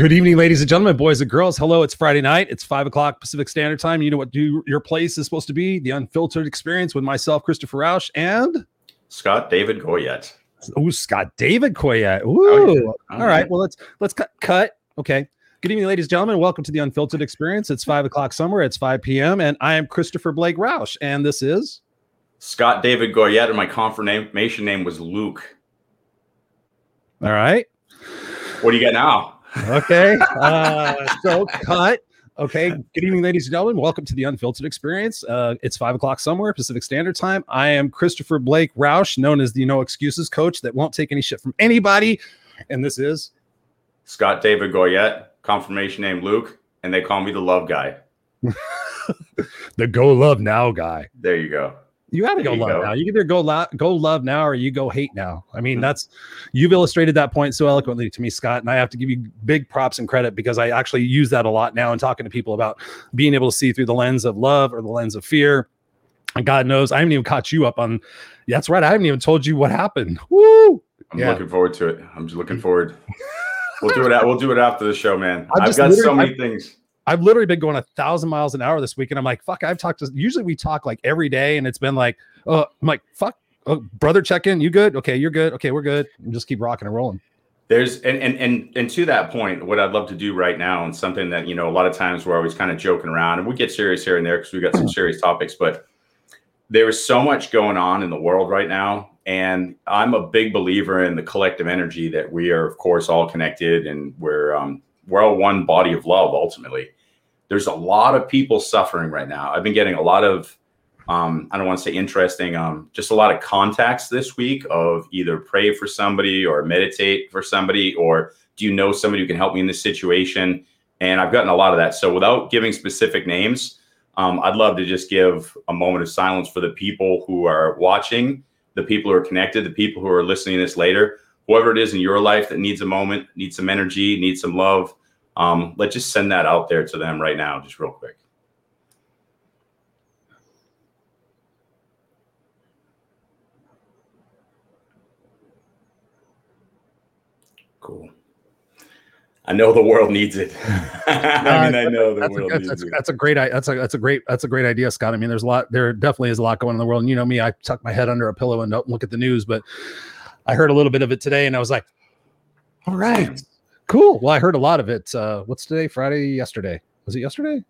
Good evening, ladies and gentlemen, boys and girls. Hello, it's Friday night. It's five o'clock Pacific Standard Time. You know what do your place is supposed to be? The unfiltered experience with myself, Christopher Rausch, and Scott David Goyette. oh, Scott David Goyette. Ooh. Oh, yeah. All right. Well, let's let's cut cut. Okay. Good evening, ladies and gentlemen. Welcome to the Unfiltered Experience. It's five o'clock somewhere. It's 5 p.m. And I am Christopher Blake Rausch. And this is Scott David Goyette, and my confirmation name was Luke. all right. What do you got now? Okay. Uh, so cut. Okay. Good evening, ladies and gentlemen. Welcome to the Unfiltered Experience. Uh, it's five o'clock somewhere, Pacific Standard Time. I am Christopher Blake Rausch, known as the No Excuses Coach that won't take any shit from anybody. And this is Scott David Goyette, confirmation name Luke, and they call me the love guy. the Go Love Now guy. There you go. You got to go you love go. now. You either go love, go love now or you go hate now. I mean, Mhm. that's you've illustrated that point so eloquently to me, Scott. And I have to give you big props and credit because I actually use that a lot now in talking to people about being able to see through the lens of love or the lens of fear. And God knows I haven't even caught you up on. Yeah, that's right. I haven't even told you what happened. Woo! I'm Yeah. looking forward to it. I'm just looking forward. We'll do it. We'll do it after the show, man. I've I've got so literally- many things. I've literally been going a thousand miles an hour this week, and I'm like, fuck. I've talked to. Usually we talk like every day, and it's been like, oh, I'm like, fuck. Oh, brother, check in. You good? Okay, you're good. Okay, we're good. And just keep rocking and rolling. There's and and and and to that point, what I'd love to do right now, and something that you know, a lot of times we're always kind of joking around, and we get serious here and there because we got some serious topics, but there is so much going on in the world right now, and I'm a big believer in the collective energy that we are, of course, all connected, and we're um, we're all one body of love. Ultimately, there's a lot of people suffering right now. I've been getting a lot of um, I don't want to say interesting, um, just a lot of contacts this week of either pray for somebody or meditate for somebody, or do you know somebody who can help me in this situation? And I've gotten a lot of that. So without giving specific names, um, I'd love to just give a moment of silence for the people who are watching, the people who are connected, the people who are listening to this later, whoever it is in your life that needs a moment, needs some energy, needs some love. Um, let's just send that out there to them right now, just real quick. Cool. I know the world needs it. I mean, I know the that's a, world that's, needs that's, it. that's a great that's a that's a great that's a great idea scott i mean there's a lot there definitely is a lot going on in the world and you know me i tuck my head under a pillow and don't look at the news but i heard a little bit of it today and i was like all right cool. Well i heard a lot of it uh what's today? Friday? Yesterday. Was it yesterday?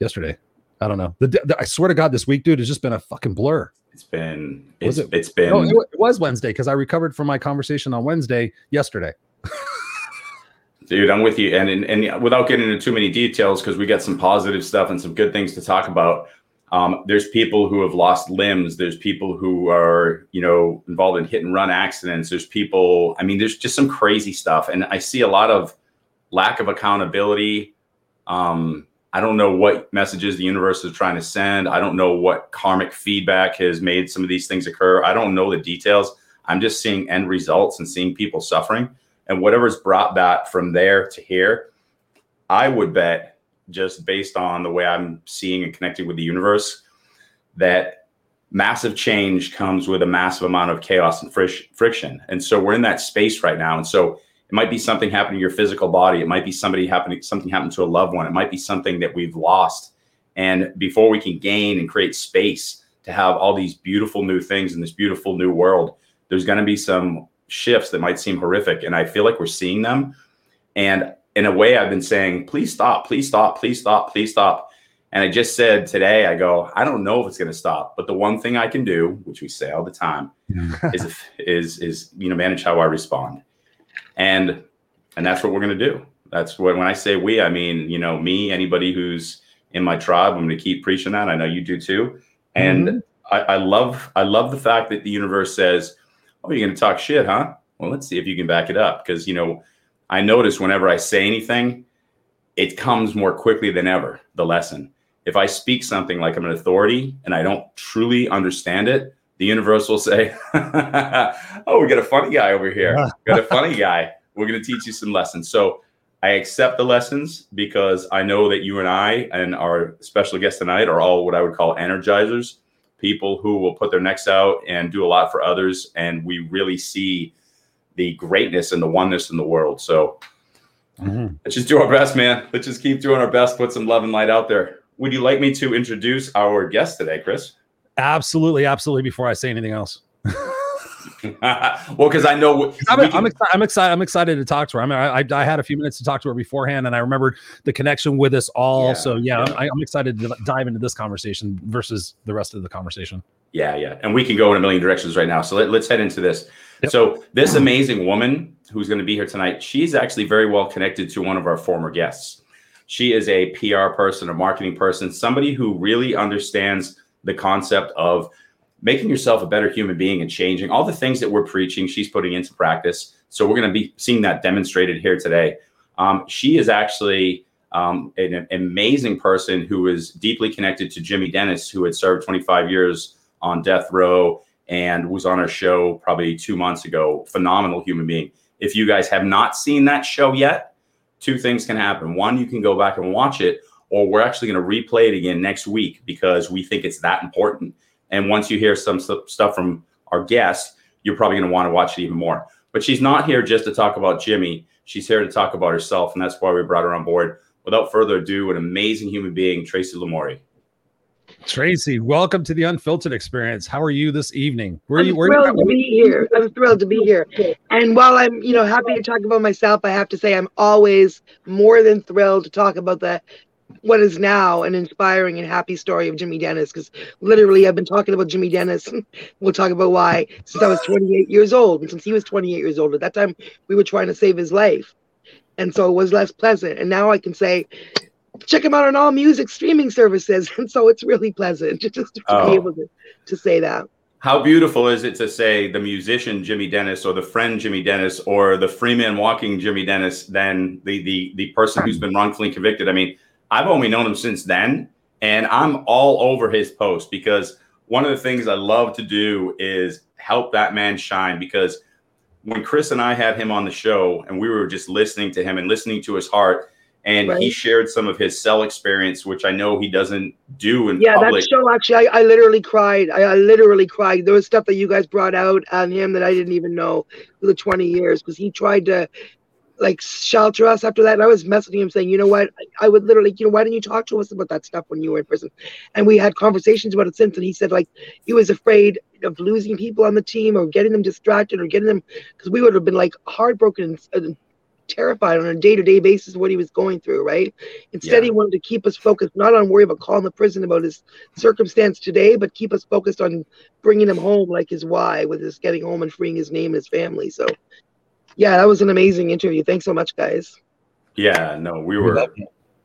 Yesterday. I don't know. The, the i swear to god this week dude has just been a fucking blur. It's been Was it's, it- it's been no it, it was wednesday because i recovered from my conversation on wednesday yesterday. Dude i'm with you. And and, and without getting into too many details because we got some positive stuff and some good things to talk about um, there's people who have lost limbs. There's people who are you know involved in hit and run accidents. There's people i mean there's just some crazy stuff. And i see a lot of lack of accountability. Um, i don't know what messages the universe is trying to send. I don't know what karmic feedback has made some of these things occur. I don't know the details. I'm just seeing end results and seeing people suffering. And whatever's brought that from there to here, I would bet, just based on the way I'm seeing and connecting with the universe, that massive change comes with a massive amount of chaos and friction. And so we're in that space right now. And so it might be something happening to your physical body. It might be somebody happening, something happened to a loved one. It might be something that we've lost. And before we can gain and create space to have all these beautiful new things in this beautiful new world, there's going to be some shifts that might seem horrific. And I feel like we're seeing them. And in a way, I've been saying, please stop, please stop, please stop, please stop. And I just said today, I go, I don't know if it's going to stop, but the one thing I can do, which we say all the time, is is is you know manage how I respond, and and that's what we're going to do. That's what when I say we, I mean you know me, anybody who's in my tribe. I'm going to keep preaching that. I know you do too, and mm-hmm. I, I love I love the fact that the universe says, "Oh, you're going to talk shit, huh? Well, let's see if you can back it up." Because you know, I notice whenever I say anything, it comes more quickly than ever. The lesson. If I speak something like I'm an authority and I don't truly understand it, the universe will say, "Oh, we got a funny guy over here. got a funny guy. We're going to teach you some lessons." So I accept the lessons because I know that you and I and our special guest tonight are all what I would call energizers, people who will put their necks out and do a lot for others. And we really see the greatness and the oneness in the world. So Mm-hmm. Let's just do our best, man. Let's just keep doing our best. Put some love and light out there. Would you like me to introduce our guest today, Chris? Absolutely, absolutely. Before I say anything else. well, because I know I'm, I'm, excited. I'm excited. I'm excited to talk to her. I mean, I, I, had a few minutes to talk to her beforehand, and I remembered the connection with us all. Yeah, so yeah, yeah. I'm, I'm, excited to dive into this conversation versus the rest of the conversation. Yeah, yeah, and we can go in a million directions right now. So let, us head into this. Yep. So this amazing woman who's going to be here tonight, she's actually very well connected to one of our former guests. She is a PR person, a marketing person, somebody who really understands the concept of making yourself a better human being and changing all the things that we're preaching she's putting into practice so we're going to be seeing that demonstrated here today um, she is actually um, an, an, amazing person who is deeply connected to jimmy dennis who had served 25 years on death row and was on our show probably two months ago phenomenal human being if you guys have not seen that show yet two things can happen one you can go back and watch it or we're actually going to replay it again next week because we think it's that important and once you hear some stuff from our guests, you're probably going to want to watch it even more. But she's not here just to talk about Jimmy. She's here to talk about herself. And that's why we brought her on board. Without further ado, an amazing human being, Tracy Lamourie. Tracy, welcome to the Unfiltered Experience. How are you this evening? Where I'm are you? Where thrilled you, to be here. I'm thrilled to be here. And while I'm, you know, happy to talk about myself, I have to say I'm always more than thrilled to talk about the what is now an inspiring and happy story of Jimmy Dennis because literally I've been talking about Jimmy Dennis. we'll talk about why since I was 28 years old and since he was 28 years old. At that time, we were trying to save his life, and so it was less pleasant. And now I can say, check him out on all music streaming services, and so it's really pleasant just, just to oh. be able to, to say that. How beautiful is it to say the musician Jimmy Dennis or the friend Jimmy Dennis or the freeman walking Jimmy Dennis than the the the person who's been wrongfully convicted? I mean, I've only known him since then, and I'm all over his post because one of the things I love to do is help that man shine because when Chris and I had him on the show and we were just listening to him and listening to his heart and right. he shared some of his cell experience, which I know he doesn't do in yeah, public. that show actually, I, I literally cried. I, I, literally cried. There was stuff that you guys brought out on him that I didn't even know for the 20 years because he tried to like shelter us after that. And I was messaging him saying, you know what, I would literally, you know, why didn't you talk to us about that stuff when you were in prison? And we had conversations about it since. And he said like he was afraid of losing people on the team or getting them distracted or getting them because we would have been like heartbroken and, and terrified on a day-to-day basis what he was going through right instead yeah. he wanted to keep us focused not on worry about calling the prison about his circumstance today but keep us focused on bringing him home like his why with his getting home and freeing his name and his family so yeah, that was an amazing interview. Thanks so much, guys. Yeah, no, we were.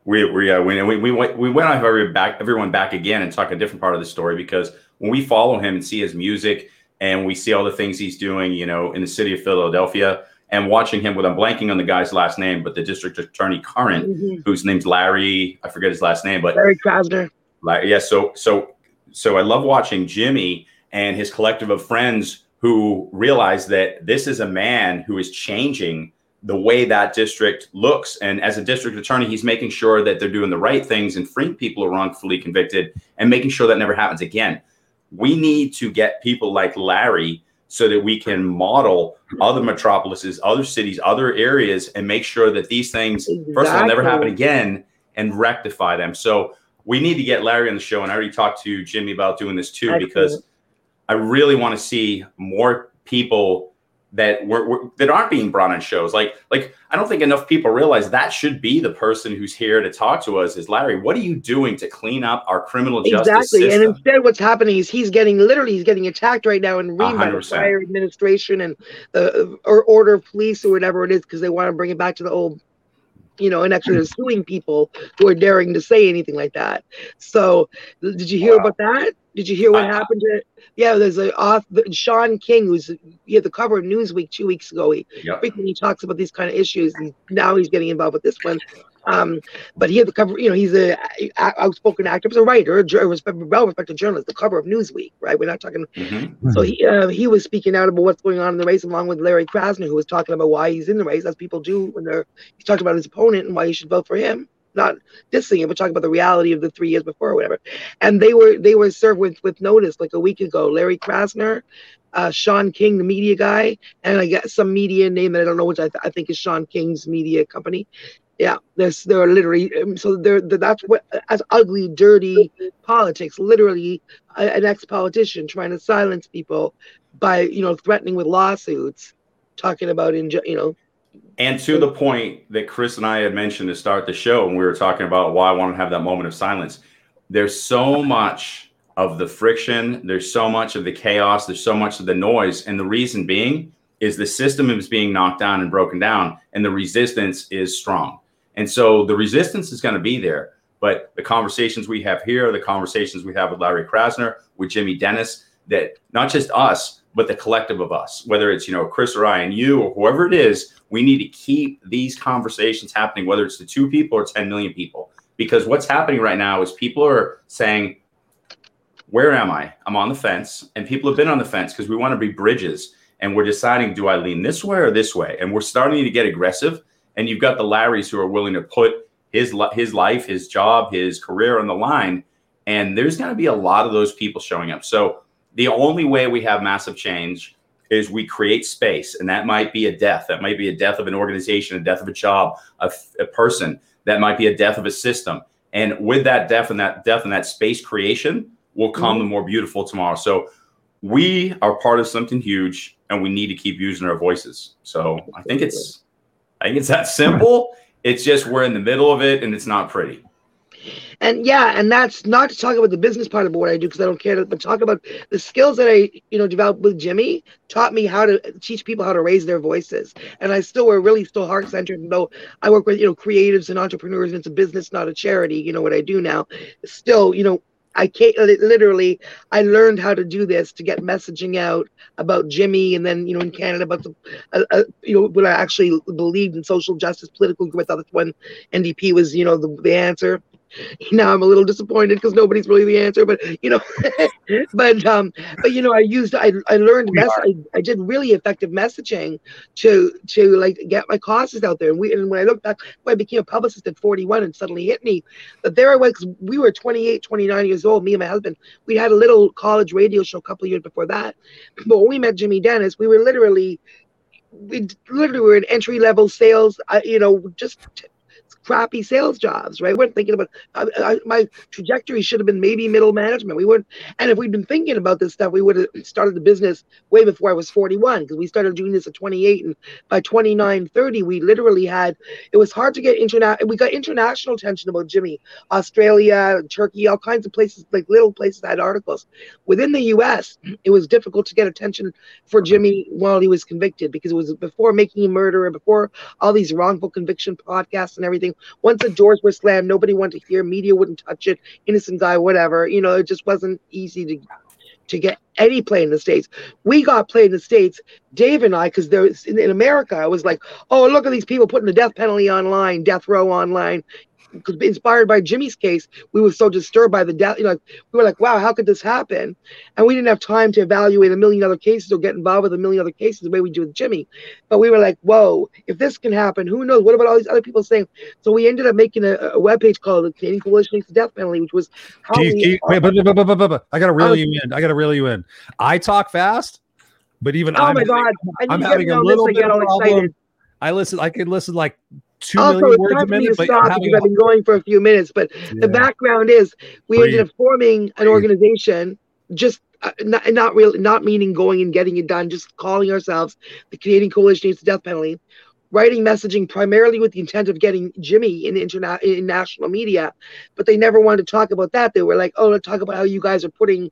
We, we, uh, we, we, we went, we went on every back, everyone back again and talk a different part of the story because when we follow him and see his music and we see all the things he's doing, you know, in the city of Philadelphia and watching him with, I'm blanking on the guy's last name, but the district attorney current, mm-hmm. whose name's Larry, I forget his last name, but Larry Krasner. Like, yeah. So, so, so I love watching Jimmy and his collective of friends who realize that this is a man who is changing the way that district looks. And as a district attorney, he's making sure that they're doing the right things and freeing people who are wrongfully convicted and making sure that never happens again. We need to get people like Larry so that we can model other metropolises, other cities, other areas, and make sure that these things, exactly. first of all, never happen again and rectify them. So we need to get Larry on the show. And I already talked to Jimmy about doing this too, Excellent. because I really want to see more people that were, were, that aren't being brought on shows. Like like I don't think enough people realize that should be the person who's here to talk to us is Larry. What are you doing to clean up our criminal justice system? exactly. And instead, what's happening is he's getting literally he's getting attacked right now in Ream by the fire administration and the or order of police or whatever it is because they want to bring it back to the old you know, and actually suing people who are daring to say anything like that. So, did you hear wow. about that? Did you hear what happened to? Yeah, there's a author, Shaun King, who's he had the cover of Newsweek two weeks ago. He yep. frequently talks about these kind of issues, and now he's getting involved with this one. Um, but he had the cover. You know, he's a, a outspoken actor, he's a writer, a respected, well-respected journalist. The cover of Newsweek, right? We're not talking. Mm-hmm. So he uh, he was speaking out about what's going on in the race, along with Larry Krasner, who was talking about why he's in the race, as people do when they're. He talked about his opponent and why you should vote for him not dissing it, but talking about the reality of the three years before or whatever. And they were they were served with with notice like a week ago. Larry Krasner, uh, Shaun King, the media guy, and I got some media name that I don't know, which I, th- I think is Shaun King's media company. Yeah, there's there are literally um, so they're that's what as ugly, dirty politics. Literally, an ex-politician trying to silence people by you know threatening with lawsuits, talking about in you know and to the point that Chris and I had mentioned to start the show, and we were talking about why I want to have that moment of silence. There's so much of the friction, there's so much of the chaos, there's so much of the noise. And the reason being is the system is being knocked down and broken down, and the resistance is strong. And so the resistance is going to be there. But the conversations we have here, the conversations we have with Larry Krasner, with Jimmy Dennis, that not just us, but the collective of us, whether it's, you know, Chris or I and you or whoever it is, we need to keep these conversations happening, whether it's to two people or 10 million people. Because what's happening right now is people are saying, Where am I? I'm on the fence. And people have been on the fence because we want to be bridges. And we're deciding, do I lean this way or this way? And we're starting to get aggressive. And you've got the Larrys who are willing to put his his life, his job, his career on the line. And there's going to be a lot of those people showing up. So the only way we have massive change is we create space and that might be a death that might be a death of an organization a death of a job a, a person that might be a death of a system and with that death and that death and that space creation will come mm-hmm. the more beautiful tomorrow so we are part of something huge and we need to keep using our voices so i think it's think it's that simple it's just we're in the middle of it and it's not pretty and yeah, and that's not to talk about the business part of what I do because I don't care, but talk about the skills that I, you know, developed with Jimmy taught me how to teach people how to raise their voices. And I still were really still heart centered, though I work with, you know, creatives and entrepreneurs, and it's a business, not a charity, you know, what I do now. Still, you know, I can't literally. I learned how to do this to get messaging out about Jimmy, and then you know in Canada about the, uh, uh, you know when I actually believed in social justice, political. I thought that's when NDP was you know the, the answer. now I'm a little disappointed because nobody's really the answer, but you know, but um, but you know, I used I I learned mess I, I did really effective messaging to to like get my causes out there. And we and when I look back, when I became a publicist at 41 and suddenly hit me that there I was. Cause We were 28, 29 years old. Me and my husband. We had a little college radio show a couple years before that. But when we met Jimmy Dennis, we were literally we literally were in entry level sales. Uh, you know, just crappy sales jobs, right? We weren't thinking about I, I, my trajectory should have been maybe middle management. We weren't, and if we'd been thinking about this stuff, we would have started the business way before I was 41 because we started doing this at 28, and by 29, 30, we literally had. It was hard to get international. We got international attention about Jimmy, Australia, Turkey, all kinds of places, like little places had articles. Within the U.S., it was difficult to get attention for Jimmy while he was convicted because it was before making a murderer, before all these wrongful conviction podcasts and everything once the doors were slammed, nobody wanted to hear. Media wouldn't touch it. Innocent guy, whatever. You know, it just wasn't easy to to get any play in the states. We got play in the states. Dave and I, because there's in, in America, I was like, oh, look at these people putting the death penalty online, death row online inspired by Jimmy's case, we were so disturbed by the death. You know, we were like, wow, how could this happen? And we didn't have time to evaluate a million other cases or get involved with a million other cases the way we do with Jimmy. But we were like, whoa, if this can happen, who knows? What about all these other people saying? So we ended up making a, a webpage called the Canadian Coalition Against the Death Penalty, which was how Keith, we, Keith, wait, but, but, but, but, I gotta reel you in. I gotta reel you in. I talk fast, but even oh I'm, my god, I'm having a little bit of problem. Excited. I listen. I can listen like two also, million words a minute. But stop because I've been going for a few minutes. But yeah. the background is we Breathe. ended up forming an organization, just uh, not, not really, not meaning going and getting it done, just calling ourselves the Canadian Coalition Against the Death Penalty. Writing messaging primarily with the intent of getting Jimmy in interna- in national media, but they never wanted to talk about that. They were like, "Oh, let's talk about how you guys are putting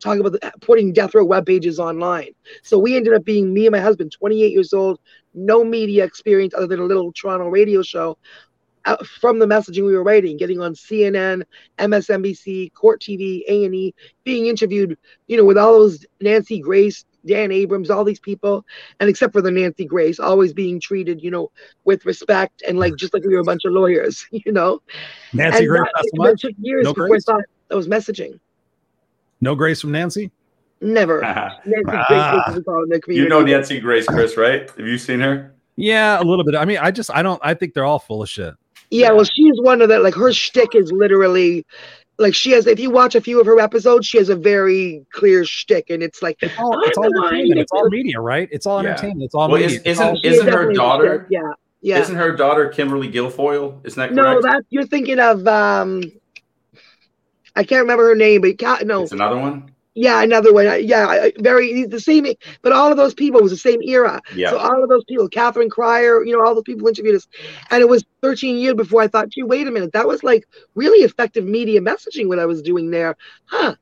talking about the, putting death row web pages online. So we ended up being me and my husband, 28 years old, no media experience other than a little Toronto radio show. Uh, from the messaging we were writing, getting on CNN, MSNBC, Court TV, A and E, being interviewed, you know, with all those Nancy Grace, Dan Abrams, all these people, and except for the Nancy Grace, always being treated, you know, with respect and like just like we were a bunch of lawyers, you know. Nancy and Grace, that, it took years no before I thought that was messaging. No grace from Nancy. Never. Nancy ah. you know Nancy Grace, Chris, right? Have you seen her? Yeah, a little bit. I mean, I just I don't I think they're all full of shit. Yeah, Yeah. well, she's one of the like her shtick is literally like she has. If you watch a few of her episodes, she has a very clear shtick, and it's like It's all, it's all I'm the one entertainment. It's all media, right? It's all Yeah. entertainment. It's all Well, media. is- It's all- isn't- isn't her daughter- shtick, Yeah, yeah. Isn't her daughter Kimberly Guilfoyle? Isn't that no, that you're thinking of. um I can't remember her name, but Ca- no, It's another one. yeah, another one. Yeah, very the same. But all of those people was the same era. Yeah. So all of those people, Catherine Crier, you know, all those people interviewed us, and it was 13 years before I thought, gee, wait a minute, that was like really effective media messaging what I was doing there, huh?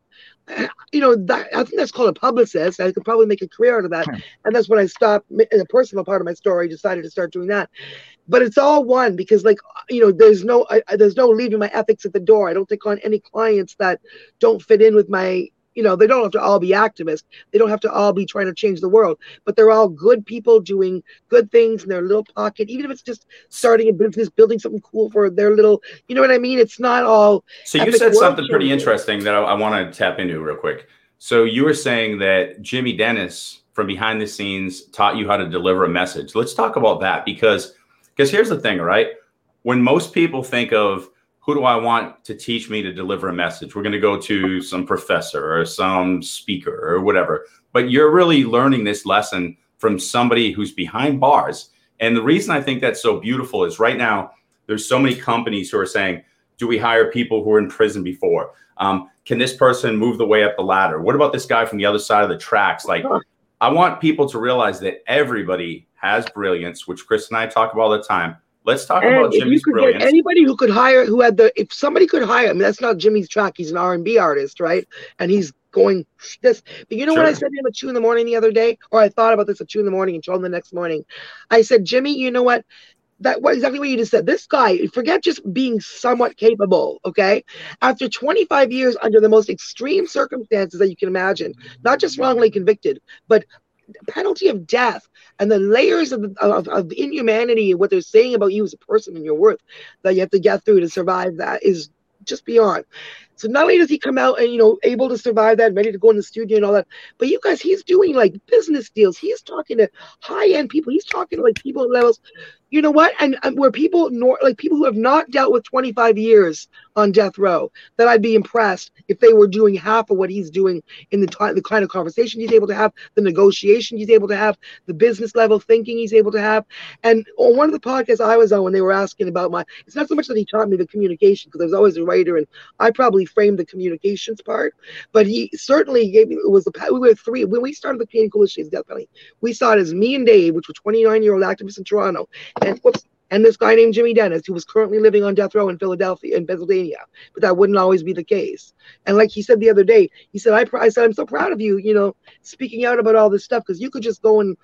You know, that, I think that's called a publicist. I could probably make a career out of that, Hmm. and that's when I stopped. In a personal part of my story, decided to start doing that. But it's all one because, like, you know, there's no, I, there's no leaving my ethics at the door. I don't take on any clients that don't fit in with my you know, they don't have to all be activists. They don't have to all be trying to change the world, but they're all good people doing good things in their little pocket, even if it's just starting a business, building something cool for their little, you know what I mean? It's not all, So you said something pretty changer. interesting that I, I want to tap into real quick. So you were saying that Jimmy Dennis from behind the scenes taught you how to deliver a message. Let's talk about that because because here's the thing, right? When most people think of who do I want to teach me to deliver a message, we're going to go to some professor or some speaker or whatever. But you're really learning this lesson from somebody who's behind bars. And the reason I think that's so beautiful is right now there's so many companies who are saying, do we hire people who were in prison before? Um, can this person move the way up the ladder? What about this guy from the other side of the tracks? Like. I want people to realize that everybody has brilliance, which Chris and I talk about all the time. Let's talk about and you Jimmy's brilliance. anybody who could hire, who had the, if somebody could hire, I mean, that's not Jimmy's track. He's an R&B artist, right? And he's going this, but you know what I said to him at two in the morning the other day? Or I thought about this at two in the morning and told him the next morning. I said, Jimmy, you know what? That what exactly what you just said. This guy, forget just being somewhat capable, okay? After 25 years under the most extreme circumstances that you can imagine, not just wrongly convicted, but penalty of death and the layers of, of, of inhumanity and what they're saying about you as a person and your worth that you have to get through to survive that is just beyond. So not only does he come out and you know able to survive that, ready to go in the studio and all that, but you guys, he's doing like business deals. He's talking to high end people. He's talking to like people levels. You know what? And, and where people nor like people who have not dealt with 25 years on death row, that I'd be impressed if they were doing half of what he's doing in the the kind of conversation he's able to have, the negotiation he's able to have, the business level thinking he's able to have. And on one of the podcasts I was on, when they were asking about my, it's not so much that he taught me the communication because I was always a writer and I probably framed the communications part, but he certainly gave me it was the we were three when we started the Canadian Coalition Against Death Penalty. We saw it as me and Dave, which were 29 year old activists in Toronto, and whoops, and this guy named Jimmy Dennis, who was currently living on death row in Philadelphia, in Pennsylvania. But that wouldn't always be the case. And like he said the other day, he said, I, I said, I'm so proud of you, you know, speaking out about all this stuff because you could just go and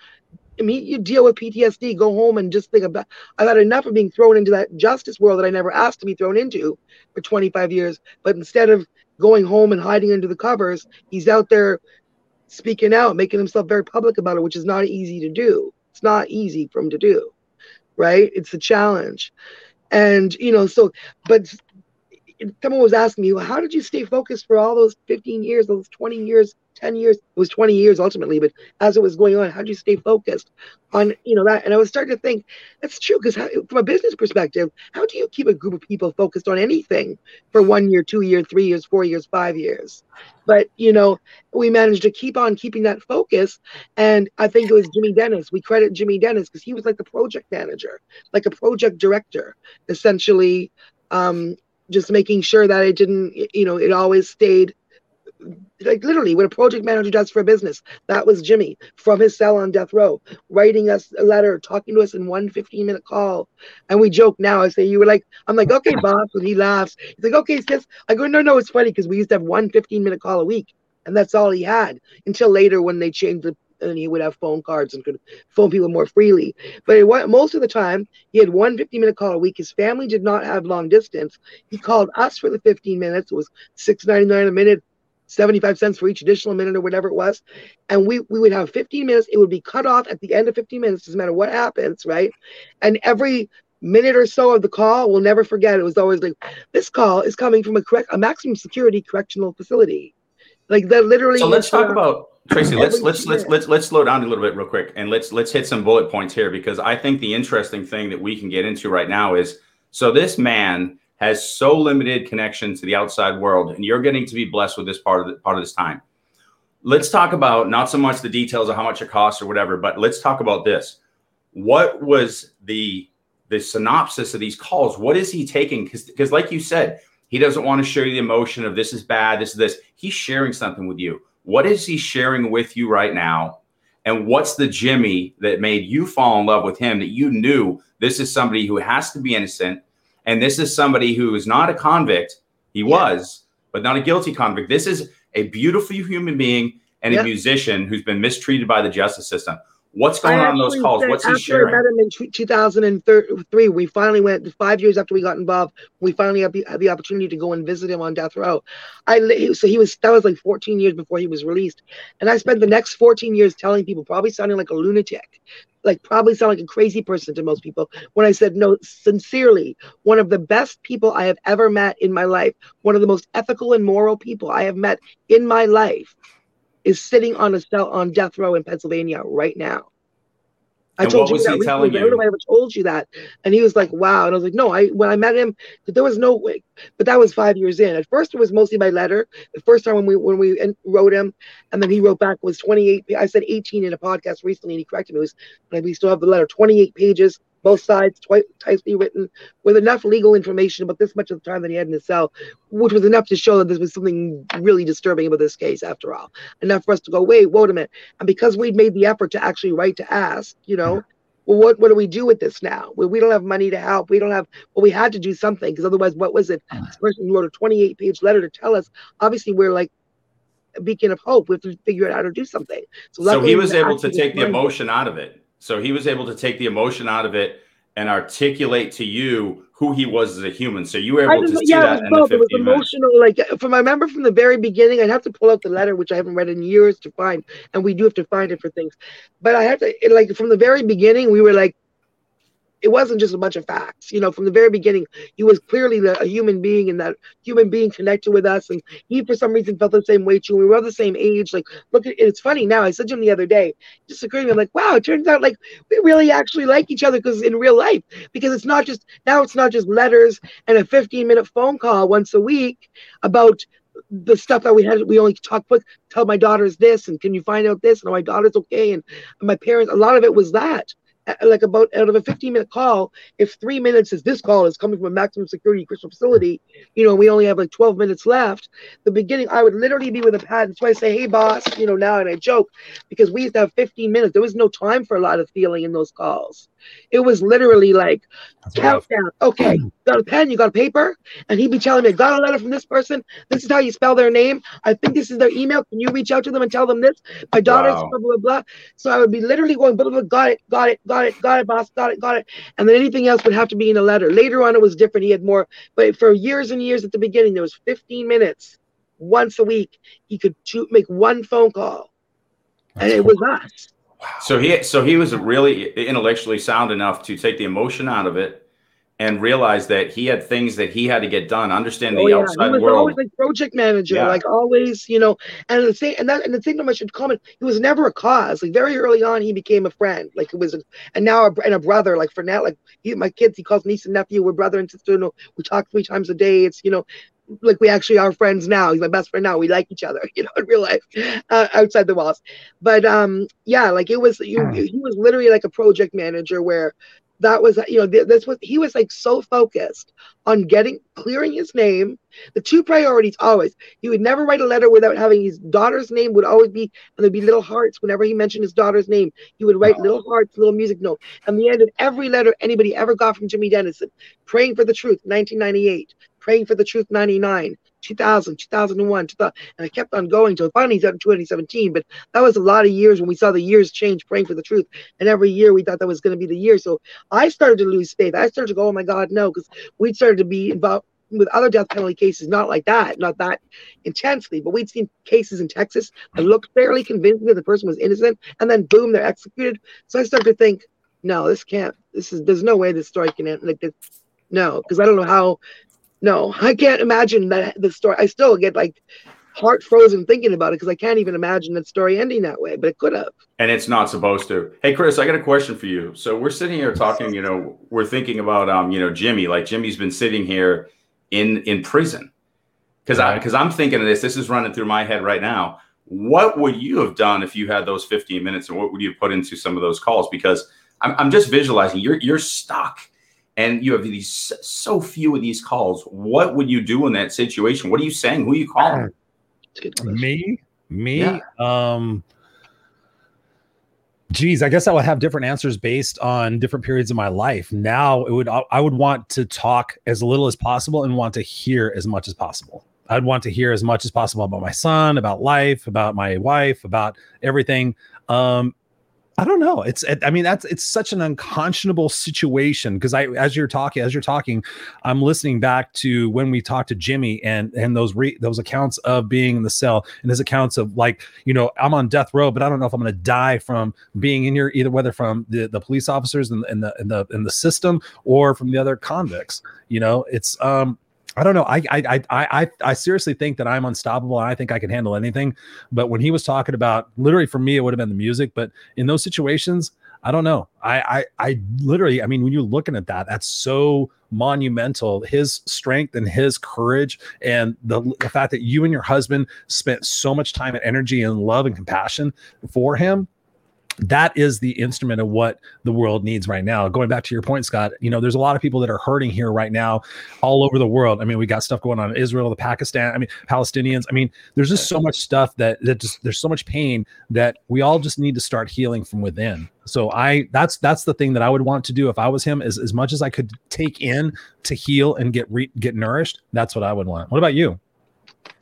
I mean, you deal with PTSD, go home and just think about. I've had enough of being thrown into that justice world that I never asked to be thrown into for 25 years. But instead of going home and hiding under the covers, he's out there speaking out, making himself very public about it, which is not easy to do. It's not easy for him to do, right? It's a challenge. And, you know, so, but someone was asking me, well, how did you stay focused for all those 15 years, those 20 years, 10 years? It was 20 years ultimately, but as it was going on, how did you stay focused on, you know, that? And I was starting to think that's true because from a business perspective, how do you keep a group of people focused on anything for one year, two years, three years, four years, five years? But, you know, we managed to keep on keeping that focus. And I think it was Jimmy Dennis. We credit Jimmy Dennis because he was like the project manager, like a project director, essentially. Um, just making sure that it didn't, you know, it always stayed like literally what a project manager does for a business. That was Jimmy from his cell on death row, writing us a letter, talking to us in one 15 minute call. And we joke now. I say, You were like, I'm like, okay, boss. And he laughs. He's like, okay, sis. I go, no, no, it's funny because we used to have one 15 minute call a week. And that's all he had until later when they changed the and he would have phone cards and could phone people more freely. But it, most of the time, he had one 15 minute call a week. His family did not have long distance. He called us for the 15 minutes. It was $6.99 a minute, 75 cents for each additional minute or whatever it was. And we, we would have 15 minutes. It would be cut off at the end of 15 minutes, doesn't matter what happens, right? And every minute or so of the call, we'll never forget. It was always like, this call is coming from a correct, a maximum security correctional facility. Like that literally. So let's talk about Tracy. Let's let's let's let's let's slow down a little bit real quick and let's let's hit some bullet points here because I think the interesting thing that we can get into right now is So this man has so limited connection to the outside world, and you're getting to be blessed with this part of the, part of this time. Let's talk about not so much the details of how much it costs or whatever, but let's talk about this. What was the the synopsis of these calls? What is he taking? Because because like you said, he doesn't want to show you the emotion of this is bad, this is this. He's sharing something with you. What is he sharing with you right now? And what's the Jimmy that made you fall in love with him that you knew this is somebody who has to be innocent? And this is somebody who is not a convict. He yeah. was, but not a guilty convict. This is a beautiful human being and yeah. a musician who's been mistreated by the justice system. What's going on in those calls? What's he sharing? I met him in 2003. We finally went five years after we got involved. We finally had the, had the opportunity to go and visit him on death row. I so he was that was like 14 years before he was released, and I spent the next 14 years telling people, probably sounding like a lunatic, like probably sound like a crazy person to most people, when I said no, sincerely, one of the best people I have ever met in my life, one of the most ethical and moral people I have met in my life is sitting on a cell on death row in Pennsylvania right now. I and told you that. telling you? I don't know if I ever told you that. And he was like, "Wow!" And I was like, "No, I when I met him, there was no way." But that was five years in. At first, it was mostly by letter. The first time when we when we wrote him, and then he wrote back was 28. I said 18 in a podcast recently, and he corrected me. It was, we still have the letter, 28 pages both sides, twice tightly written, with enough legal information about this much of the time that he had in his cell, which was enough to show that there was something really disturbing about this case after all. Enough for us to go, wait, wait a minute. And because we'd made the effort to actually write to ask, you know, well, what, what do we do with this now? Well, we don't have money to help. We don't have, well, we had to do something because otherwise, what was it? This person wrote a 28 page letter to tell us. Obviously, we're like, a beacon of hope. We have to figure out how to do something. So, so he was able to take the emotion out of it. So he was able to take the emotion out of it and articulate to you who he was as a human. So you were able to see yeah, that in both. the 15 it was emotional. Minutes. Like from I remember from the very beginning, I'd have to pull out the letter, which I haven't read in years to find, and we do have to find it for things. But I have to like from the very beginning, we were like it wasn't just a bunch of facts. You know, from the very beginning, he was clearly the, a human being, and that human being connected with us. And he, for some reason, felt the same way too. We were the same age. Like, look, at, it's funny now. I said to him the other day, just occurred me, I'm like, wow, it turns out like we really actually like each other because in real life, because it's not just now, it's not just letters and a 15 minute phone call once a week about the stuff that we had, we only talk quick, tell my daughters this, and can you find out this? And my daughter's okay. And my parents, a lot of it was that like about out of a 15 minute call, if three minutes is this call is coming from a maximum security crystal facility, you know, we only have like 12 minutes left. The beginning, I would literally be with a pad. That's why I say, hey, boss, you know, now and I joke because we used to have 15 minutes. There was no time for a lot of feeling in those calls. It was literally like That's countdown. Rough. Okay, got a pen, you got a paper, and he'd be telling me, I got a letter from this person. This is how you spell their name. I think this is their email. Can you reach out to them and tell them this? My daughter's wow. blah blah blah. So I would be literally going, blah, blah, blah, got it, got it, got it, got it, boss, got it, got it. And then anything else would have to be in a letter. Later on, it was different. He had more, but for years and years at the beginning, there was 15 minutes once a week. He could make one phone call, That's and it was us. So he so he was really intellectually sound enough to take the emotion out of it and realize that he had things that he had to get done, understand oh, the yeah. outside he was world. Always like project manager, yeah. like always, you know. And the same, and that, and the thing that I should comment, he was never a cause. Like very early on, he became a friend. Like it was, a, and now a, and a brother. Like for now, like he, my kids, he calls niece and nephew. We're brother and sister. You know, we talk three times a day. It's you know, like we actually are friends now. He's my best friend now. We like each other, you know, in real life, uh, outside the walls. But um, yeah, like it was. You, he was literally like a project manager where that was you know this was he was like so focused on getting clearing his name the two priorities always he would never write a letter without having his daughter's name would always be and there'd be little hearts whenever he mentioned his daughter's name he would write little hearts little music note and the end of every letter anybody ever got from jimmy dennison praying for the truth 1998 praying for the truth 99 2000 2001 2000, and i kept on going until finally got in 2017 but that was a lot of years when we saw the years change praying for the truth and every year we thought that was going to be the year so i started to lose faith i started to go oh my god no because we started to be involved with other death penalty cases, not like that, not that intensely, but we'd seen cases in Texas that looked fairly convincing that the person was innocent, and then boom, they're executed. So I started to think, no, this can't. This is there's no way this story can end like this. No, because I don't know how no, I can't imagine that the story. I still get like heart frozen thinking about it because I can't even imagine that story ending that way, but it could have. And it's not supposed to. Hey, Chris, I got a question for you. So we're sitting here talking. You know, we're thinking about um, you know, Jimmy. Like Jimmy's been sitting here in in prison because I because I'm thinking of this. This is running through my head right now. What would you have done if you had those 15 minutes, and what would you have put into some of those calls? Because I'm, I'm just visualizing you're you're stuck, and you have these so few of these calls. What would you do in that situation? What are you saying? Who are you calling? Me, me. Yeah. Um, geez, I guess I would have different answers based on different periods of my life. Now, it would I would want to talk as little as possible and want to hear as much as possible. I'd want to hear as much as possible about my son, about life, about my wife, about everything. Um, I don't know. It's I mean that's it's such an unconscionable situation because I as you're talking as you're talking, I'm listening back to when we talked to Jimmy and and those re, those accounts of being in the cell and his accounts of like you know I'm on death row, but I don't know if I'm going to die from being in here either whether from the the police officers and in the and the in the system or from the other convicts. You know, it's um I don't know. I, I I I I seriously think that I'm unstoppable. and I think I can handle anything. But when he was talking about, literally for me, it would have been the music. But in those situations, I don't know. I I I literally, I mean, when you're looking at that, that's so monumental. His strength and his courage, and the the fact that you and your husband spent so much time and energy and love and compassion for him that is the instrument of what the world needs right now. Going back to your point, Scott, you know, there's a lot of people that are hurting here right now all over the world. I mean, we got stuff going on in Israel, the Pakistan, I mean, Palestinians. I mean, there's just so much stuff that that just there's so much pain that we all just need to start healing from within. So I that's that's the thing that I would want to do if I was him is as much as I could take in to heal and get re- get nourished. That's what I would want. What about you?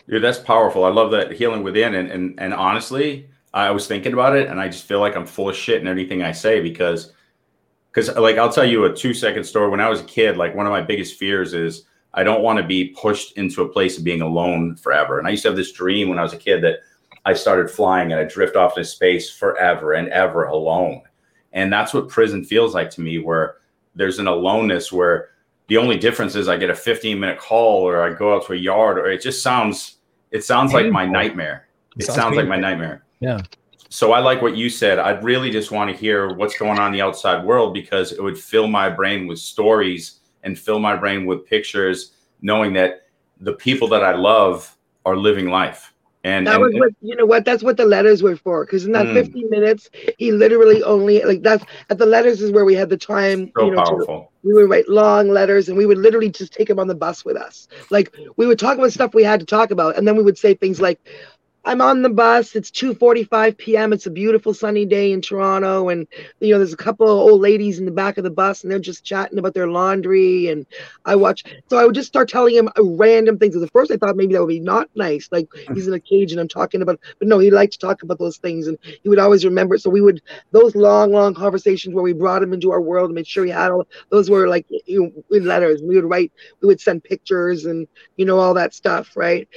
Dude, that's powerful. I love that healing within and and and honestly, I was thinking about it and I just feel like I'm full of shit in anything I say because because like I'll tell you a two second story. When I was a kid, like one of my biggest fears is I don't want to be pushed into a place of being alone forever. And I used to have this dream when I was a kid that I started flying and I drift off into space forever and ever alone. And that's what prison feels like to me, where there's an aloneness where the only difference is I get a 15 minute call or I go out to a yard or it just sounds it sounds like my nightmare. It, it sounds, sounds like my nightmare. Yeah. So I like what you said. I'd really just want to hear what's going on in the outside world because it would fill my brain with stories and fill my brain with pictures, knowing that the people that I love are living life. And that and, was what you know what that's what the letters were for. Because in that mm, 15 minutes, he literally only like that's at the letters is where we had the time. So you know, powerful. To, we would write long letters and we would literally just take him on the bus with us. Like we would talk about stuff we had to talk about, and then we would say things like, I'm on the bus. It's 2:45 p.m. It's a beautiful sunny day in Toronto, and you know there's a couple of old ladies in the back of the bus, and they're just chatting about their laundry. And I watch, so I would just start telling him uh, random things. At first, I thought maybe that would be not nice, like he's in a cage and I'm talking about. But no, he liked to talk about those things, and he would always remember. So we would those long, long conversations where we brought him into our world and made sure he had all those were like you know, in letters. We would write, we would send pictures and you know all that stuff, right?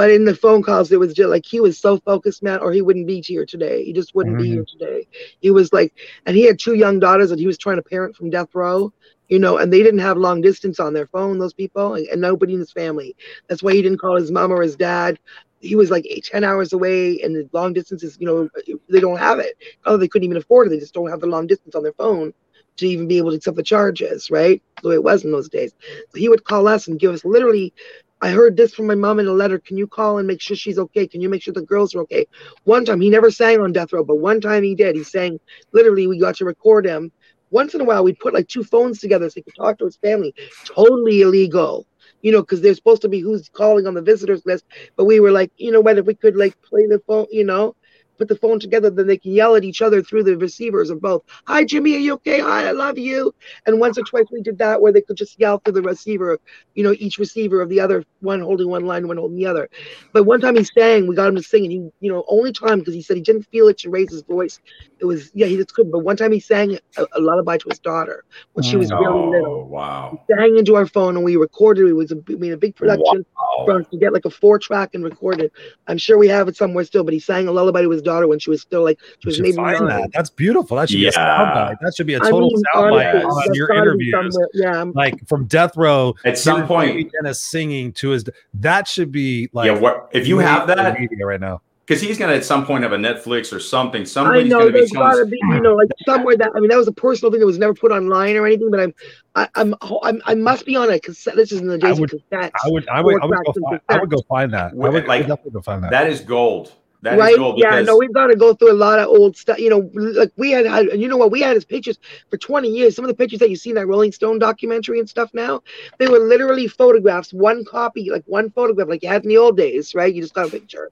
But in the phone calls, it was just like he was so focused, man, or he wouldn't be here today. He just wouldn't mm-hmm. be here today. He was like, and he had two young daughters that he was trying to parent from death row, you know, and they didn't have long distance on their phone, those people, and, and nobody in his family. That's why he didn't call his mom or his dad. He was like eight, 10 hours away, and the long distances, you know, they don't have it. Oh, they couldn't even afford it. They just don't have the long distance on their phone to even be able to accept the charges, right? The way it was in those days. So he would call us and give us literally I heard this from my mom in a letter. Can you call and make sure she's okay? Can you make sure the girls are okay? One time, he never sang on death row, but one time he did. He sang, literally, we got to record him. Once in a while, we'd put like two phones together so he could talk to his family. Totally illegal, you know, because they're supposed to be who's calling on the visitors list. But we were like, you know what, if we could like play the phone, you know, put the phone together, then they can yell at each other through the receivers of both. Hi, Jimmy, are you okay? Hi, I love you. And once or twice we did that where they could just yell through the receiver, you know, each receiver of the other, one holding one line, one holding the other. But one time he sang, we got him to sing, and he, you know, only time because he said he didn't feel it to raise his voice. It was, yeah, he just couldn't. But one time he sang a, a lullaby to his daughter when she was oh, really little. Wow. He sang into our phone and we recorded. It was a, we made a big production wow. for us to get like a four track and record it. I'm sure we have it somewhere still, but he sang a lullaby to his daughter daughter when she was still like she was maybe find nine. that. That's beautiful. That should be a Yeah. soundbite. That should be a I total mean, soundbite on that's your interviews. Yeah, I'm- Like from death row, At some here's point- Jamie Dennis singing to his. That should be like. yeah, what if you have that? media right now. Because he's gonna at some point have a Netflix or something. I know gonna there's showing. gotta be, you know, like somewhere that I mean, that was a personal thing that was never put online or anything. But I'm, I, I'm, I'm, I must be on a cassette. This is in the days would- of. I would, I would, I would go. Find, I would go find that. I would, I would Like, definitely go find that. That is gold. That is right? gold Yeah, no, we've got to go through a lot of old stuff. You know, like we had, had, and you know what? We had his pictures for 20 years. Some of the pictures that you see in that Rolling Stone documentary and stuff now, they were literally photographs, one copy, like one photograph, like you had in the old days, right? You just got a picture.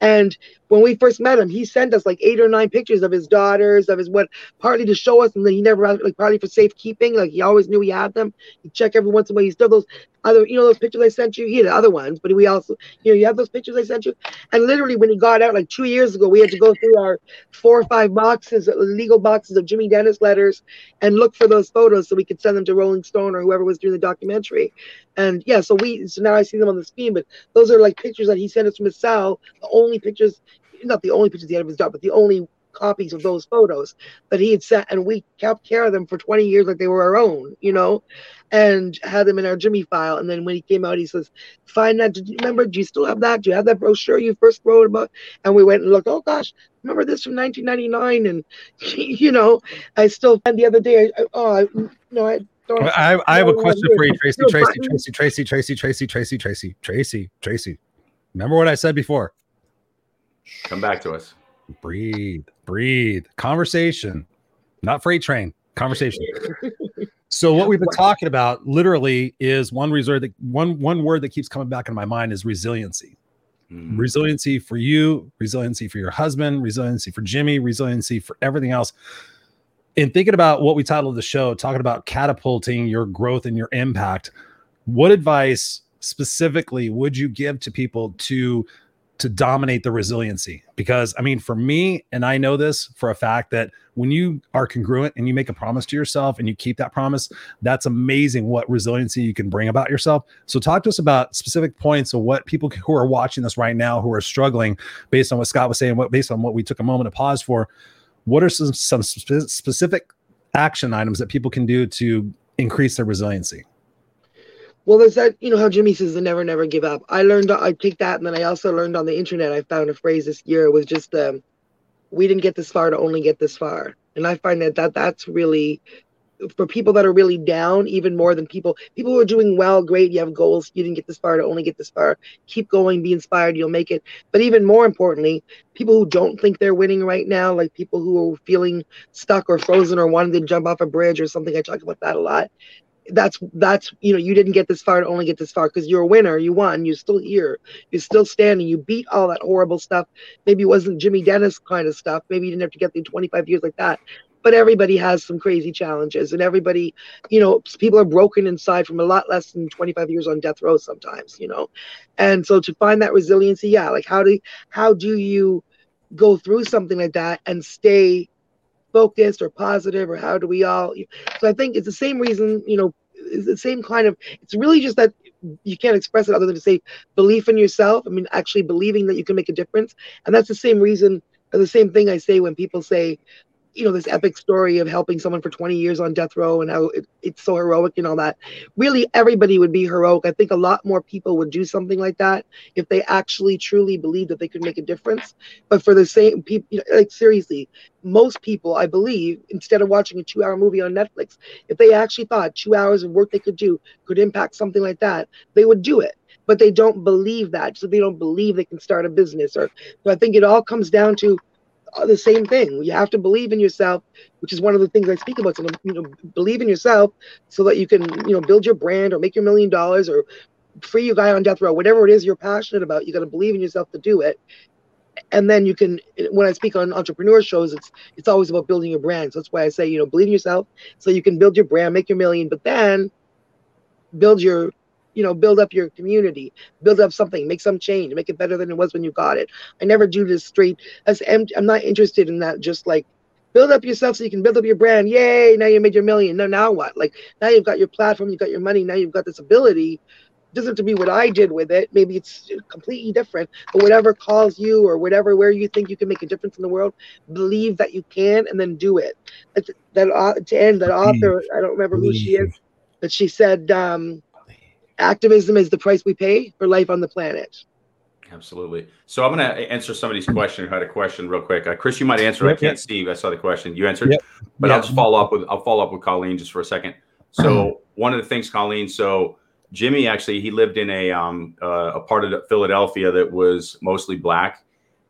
And when we first met him, he sent us like eight or nine pictures of his daughters, of his what, partly to show us, and then he never, like, partly for safekeeping. Like he always knew he had them. He check every once in a while. He still those other, you know, those pictures I sent you. He had other ones, but we also, you know, you have those pictures I sent you. And literally, when he got out like two years ago, we had to go through our four or five boxes, uh, legal boxes of Jimmy Dennis letters, and look for those photos so we could send them to Rolling Stone or whoever was doing the documentary. And yeah, so we so now I see them on the screen, but those are like pictures that he sent us from his cell. The only pictures, not the only pictures he had of his dog, but the only copies of those photos that he had sent, and we kept care of them for 20 years like they were our own, you know, and had them in our Jimmy file. And then when he came out, he says, "Find that. Did you remember? Do you still have that? Do you have that brochure you first wrote about?" And we went and looked. Oh gosh, remember this from 1999? And you know, I still. And the other day, I, I- oh, I, no, I don't. I, I have a question for you, Tracy. Tracy. Tracy, Tracy, Tracy, Tracy, Tracy, Tracy, Tracy, Tracy. Remember what I said before? Come back to us. Breathe, breathe. Conversation, not freight train. Conversation. So what we've been talking about literally is one resort that one one word that keeps coming back in my mind is resiliency. Mm. Resiliency for you, resiliency for your husband, resiliency for Jimmy, resiliency for everything else. In thinking about what we titled the show, talking about catapulting your growth and your impact, what advice specifically would you give to people to to dominate the resiliency. Because i mean for me and i know this for a fact that when you are congruent and you make a promise to yourself and you keep that promise that's amazing what resiliency you can bring about yourself. So talk to us about specific points of what people who are watching this right now who are struggling based on what scott was saying what based on what we took a moment to pause for. What are some some spe- specific action items that people can do to increase their resiliency Well, there's that, you know, how Jimmy says the never, never give up. I learned, I take that, and then I also learned on the internet, I found a phrase this year. Was just, um, we didn't get this far to only get this far. And I find that, that that's really, for people that are really down, even more than people, people who are doing well, great, you have goals, you didn't get this far to only get this far. Keep going, be inspired, you'll make it. But even more importantly, people who don't think they're winning right now, like people who are feeling stuck or frozen or wanting to jump off a bridge or something, I talk about that a lot that's that's you know you didn't get this far to only get this far because you're a winner you won you're still here you're still standing you beat all that horrible stuff. Maybe it wasn't jimmy dennis kind of stuff maybe you didn't have to get through 25 years like that but everybody has some crazy challenges and everybody you know people are broken inside from a lot less than 25 years on death row sometimes you know? And so to find that resiliency yeah like how do how do you go through something like that and stay focused or positive or how do we all so i think it's the same reason you know it's the same kind of it's really just that you can't express it other than to say belief in yourself. I mean actually believing that you can make a difference. And that's the same reason the same thing i say when people say you know this epic story of helping someone for 20 years on death row and how it, it's so heroic and all that. Really everybody would be heroic. I think a lot more people would do something like that if they actually truly believed that they could make a difference. But for the same people you know, like seriously most people i believe instead of watching a two hour movie on netflix if they actually thought two hours of work they could do could impact something like that they would do it. But they don't believe that so they don't believe they can start a business or so i think it all comes down to the same thing. You have to believe in yourself, which is one of the things I speak about. So, you know, believe in yourself so that you can, you know, build your brand or make your million dollars or free your guy on death row, whatever it is you're passionate about. You got to believe in yourself to do it. And then you can. When I speak on entrepreneur shows, it's it's always about building your brand. So that's why I say, you know, believe in yourself so you can build your brand, make your million, but then build your you know, build up your community, build up something, make some change, make it better than it was when you got it. I never do this straight. As I'm, I'm not interested in that. Just like build up yourself so you can build up your brand. Yay! Now you made your million. Now, now what? Like now you've got your platform, you've got your money. Now you've got this ability. doesn't have to be what I did with it. Maybe it's completely different, but whatever calls you or whatever where you think you can make a difference in the world, believe that you can and then do it. That, that to end that author, I don't remember who she is, but she said, um, activism is the price we pay for life on the planet. Absolutely. So I'm going to answer somebody's question. Who had a question real quick? Uh, Chris, you might answer. Yep, I can't yep. see. I saw the question. You answered, yep. but I'll just follow up with. I'll follow up with Colleen just for a second. So one of the things, Colleen. So Jimmy actually he lived in a um uh, a part of Philadelphia that was mostly black,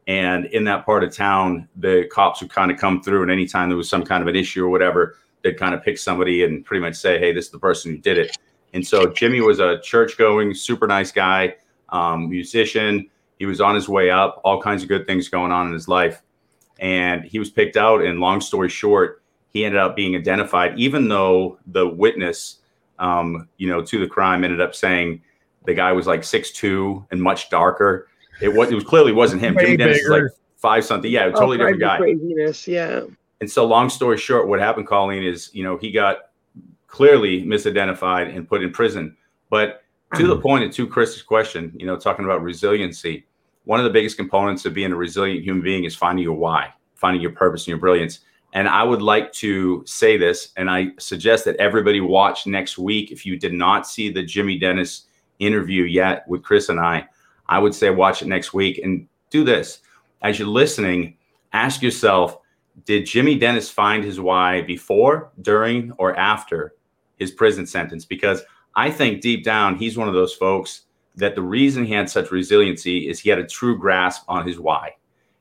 and in that part of town, the cops would kind of come through, and anytime there was some kind of an issue or whatever, they'd kind of pick somebody and pretty much say, "Hey, this is the person who did it." And so Jimmy was a church going, super nice guy, um, musician. He was on his way up, all kinds of good things going on in his life. And he was picked out. And long story short, he ended up being identified, even though the witness, um, you know, to the crime ended up saying the guy was like six two and much darker. It was it was clearly wasn't him. Way Jimmy Dennis is like five something. Yeah, a totally different guy. Craziness, yeah. And so, long story short, what happened, Colleen, is you know he got clearly misidentified and put in prison. But to the hmm. point of to Chris's question, you know, talking about resiliency, one of the biggest components of being a resilient human being is finding your why, finding your purpose and your brilliance. And I would like to say this, and I suggest that everybody watch next week. If you did not see the Jimmy Dennis interview yet with Chris and I, I would say watch it next week and do this. As you're listening, ask yourself, did Jimmy Dennis find his why before, during, or after his prison sentence? Because I think deep down, he's one of those folks that the reason he had such resiliency is he had a true grasp on his why.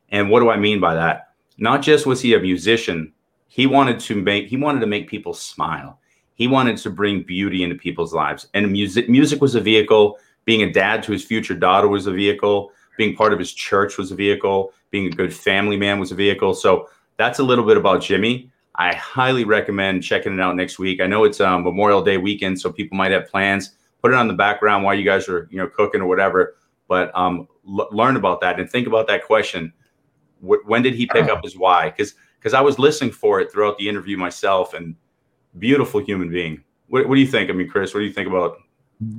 And what do I mean by that? Not just was he a musician, he wanted to make he wanted to make people smile. He wanted to bring beauty into people's lives. And music music was a vehicle, being a dad to his future daughter was a vehicle, being part of his church was a vehicle, being a good family man was a vehicle. So that's a little bit about Jimmy. I highly recommend checking it out next week. I know it's um, Memorial Day weekend, so people might have plans. Put it on the background while you guys are, you know, cooking or whatever. But um, l- learn about that and think about that question. W- when did he pick up his why? Because because I was listening for it throughout the interview myself, and beautiful human being. What, what do you think? I mean, Chris, what do you think about,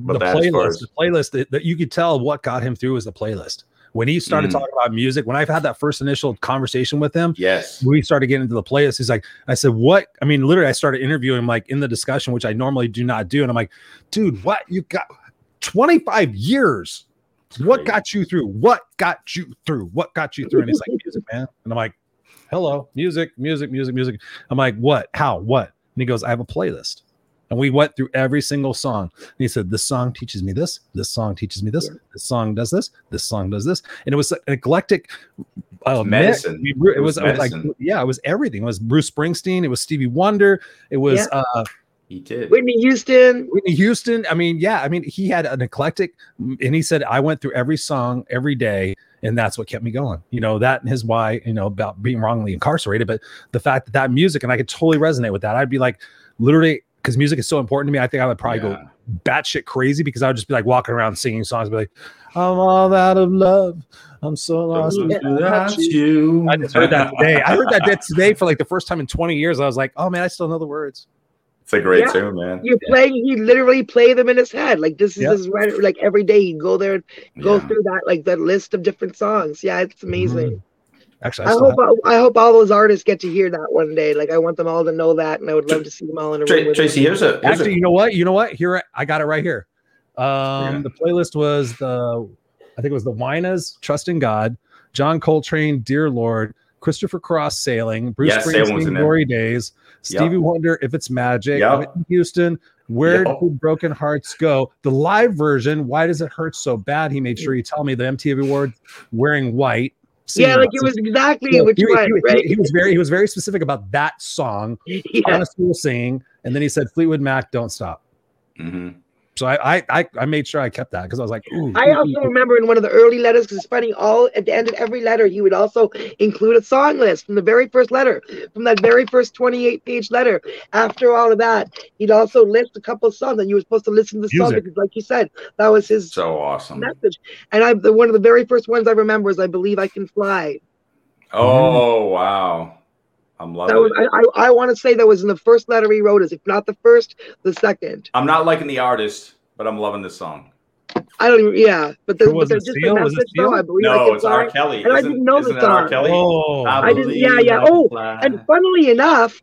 about the that? as far playlist, as- the playlist that, that you could tell what got him through was the playlist. When he started Mm. talking about music, when I've had that first initial conversation with him, yes. we started getting into the playlist. He's like, I said, what? I mean, literally, I started interviewing him like in the discussion, which I normally do not do. And I'm like, dude, what? You got 25 years. What got you through? What got you through? What got you through? And he's like, music, man. And I'm like, hello, music, music, music, music. I'm like, what? How? What? And he goes, I have a playlist. And we went through every single song. And he said, This song teaches me this. This song teaches me this. This song does this. This song does this. And it was an eclectic uh, mix. medicine. We It It was, was it was like, medicine. yeah, it was everything. It was Bruce Springsteen. It was Stevie Wonder. It was uh, He did. Whitney Houston. Whitney Houston. I mean, yeah, I mean, he had an eclectic, and he said, I went through every song every day, and that's what kept me going. You know, that and his why, you know, about being wrongly incarcerated, but the fact that that music, and I could totally resonate with that. I'd be like, literally, because music is so important to me, I think I would probably go Yeah. batshit crazy because I would just be like walking around singing songs, be like, I'm all out of love. I'm so lost. Without you. I just heard that today. I heard that today for like the first time in 20 years. I was like, oh man, I still know the words. It's a great Yeah. tune, man. You're playing. He literally play them in his head. Like this is Yeah. his right. Like every day, he'd go there and go Yeah. through that like that list of different songs. Yeah, it's amazing. Mm-hmm. Actually, I, I hope I, hope all those artists get to hear that one day. Like I want them all to know that, and I would love to see them all in a room. Tra- Tracy, them. here's a, here's Actually, a you know what? You know what? Here I- I got it right here. Um, Yeah. the playlist was the, I think it was the Winans, Trust in God, John Coltrane, Dear Lord, Christopher Cross, Sailing, Bruce Yeah, Sailing was in Springsteen. Glory Days, Yep. Stevie Wonder, If It's Magic, Yep. Whitney Houston, Where Yep. Did Broken Hearts Go? The live version, Why Does It Hurt So Bad? He made sure he tell me the MTV Awards wearing white. Yeah, like it. it was exactly Yeah, which he, he- one, he- right? he was very he was very specific about that song yeah. on a school singing, and then he said Fleetwood Mac, "Don't Stop." Mhm. So I I I, I made sure I kept that because I was like, ooh, I ooh, also ooh, ooh. remember in one of the early letters, because it's funny, all at the end of every letter, he would also include a song list from the very first letter, from that very first 28 page letter. After all of that, he'd also list a couple of songs, and you were supposed to listen to the song because, like you said, that was his So awesome. message. And I, the, one of the very first ones I remember is "I Believe I Can Fly." Oh wow. I'm loving That was, it. I, I, I want to say that was in the first letter he wrote us, if not the first, the second. I'm not liking the artist, but I'm loving this song. I don't even. Yeah, but the, Who was but it, just Seal? the Was it message, though, I believe No, can it's R. fly. Kelly. And I Isn't- didn't know isn't the it R. song. Kelly? Oh, I didn't- yeah, yeah. Oh. And funnily enough,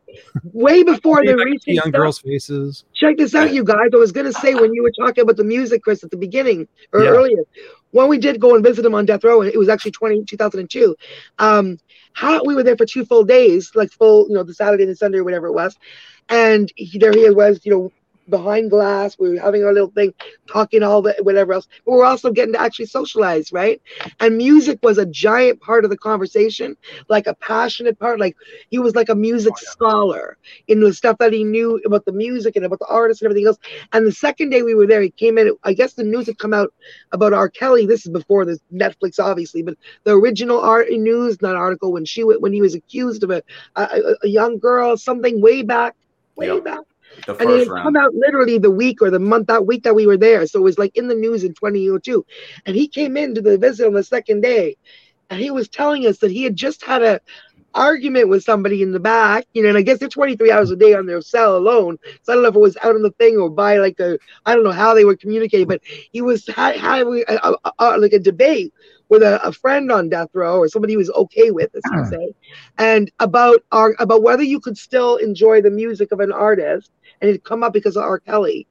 way before the Back recent young stuff, girls' faces. check this out, you guys. I was gonna say when you were talking about the music, Chris, at the beginning or Yeah. earlier, when we did go and visit him on death row, it was actually 20, 2002. Um, how we were there for two full days, like full, you know, the Saturday and the Sunday or whatever it was, and he, there he was, you know, behind glass. We were having our little thing, talking all the whatever else. But we're also getting to actually socialize, right? And music was a giant part of the conversation, like a passionate part. Like he was like a music oh, scholar in the stuff that he knew about the music and about the artists and everything else. And the second day we were there, he came in. I guess the news had come out about R. Kelly. This is before the Netflix, obviously, but the original art news, not article, when she when he was accused of a a, a young girl, something way back, way Yep. back. The And it first had come out literally the week or the month that week that we were there. So it was like in the news in 2002. And he came into the visit on the second day and he was telling us that he had just had a argument with somebody in the back, you know, and I guess they're 23 hours a day on their cell alone. So I don't know if it was out on the thing or by like a, I don't know how they were communicating, but he was having a, a, a, like a debate with a, a friend on death row or somebody he was okay with, as you hmm. say, and about our about whether you could still enjoy the music of an artist, and it come up because of R. Kelly.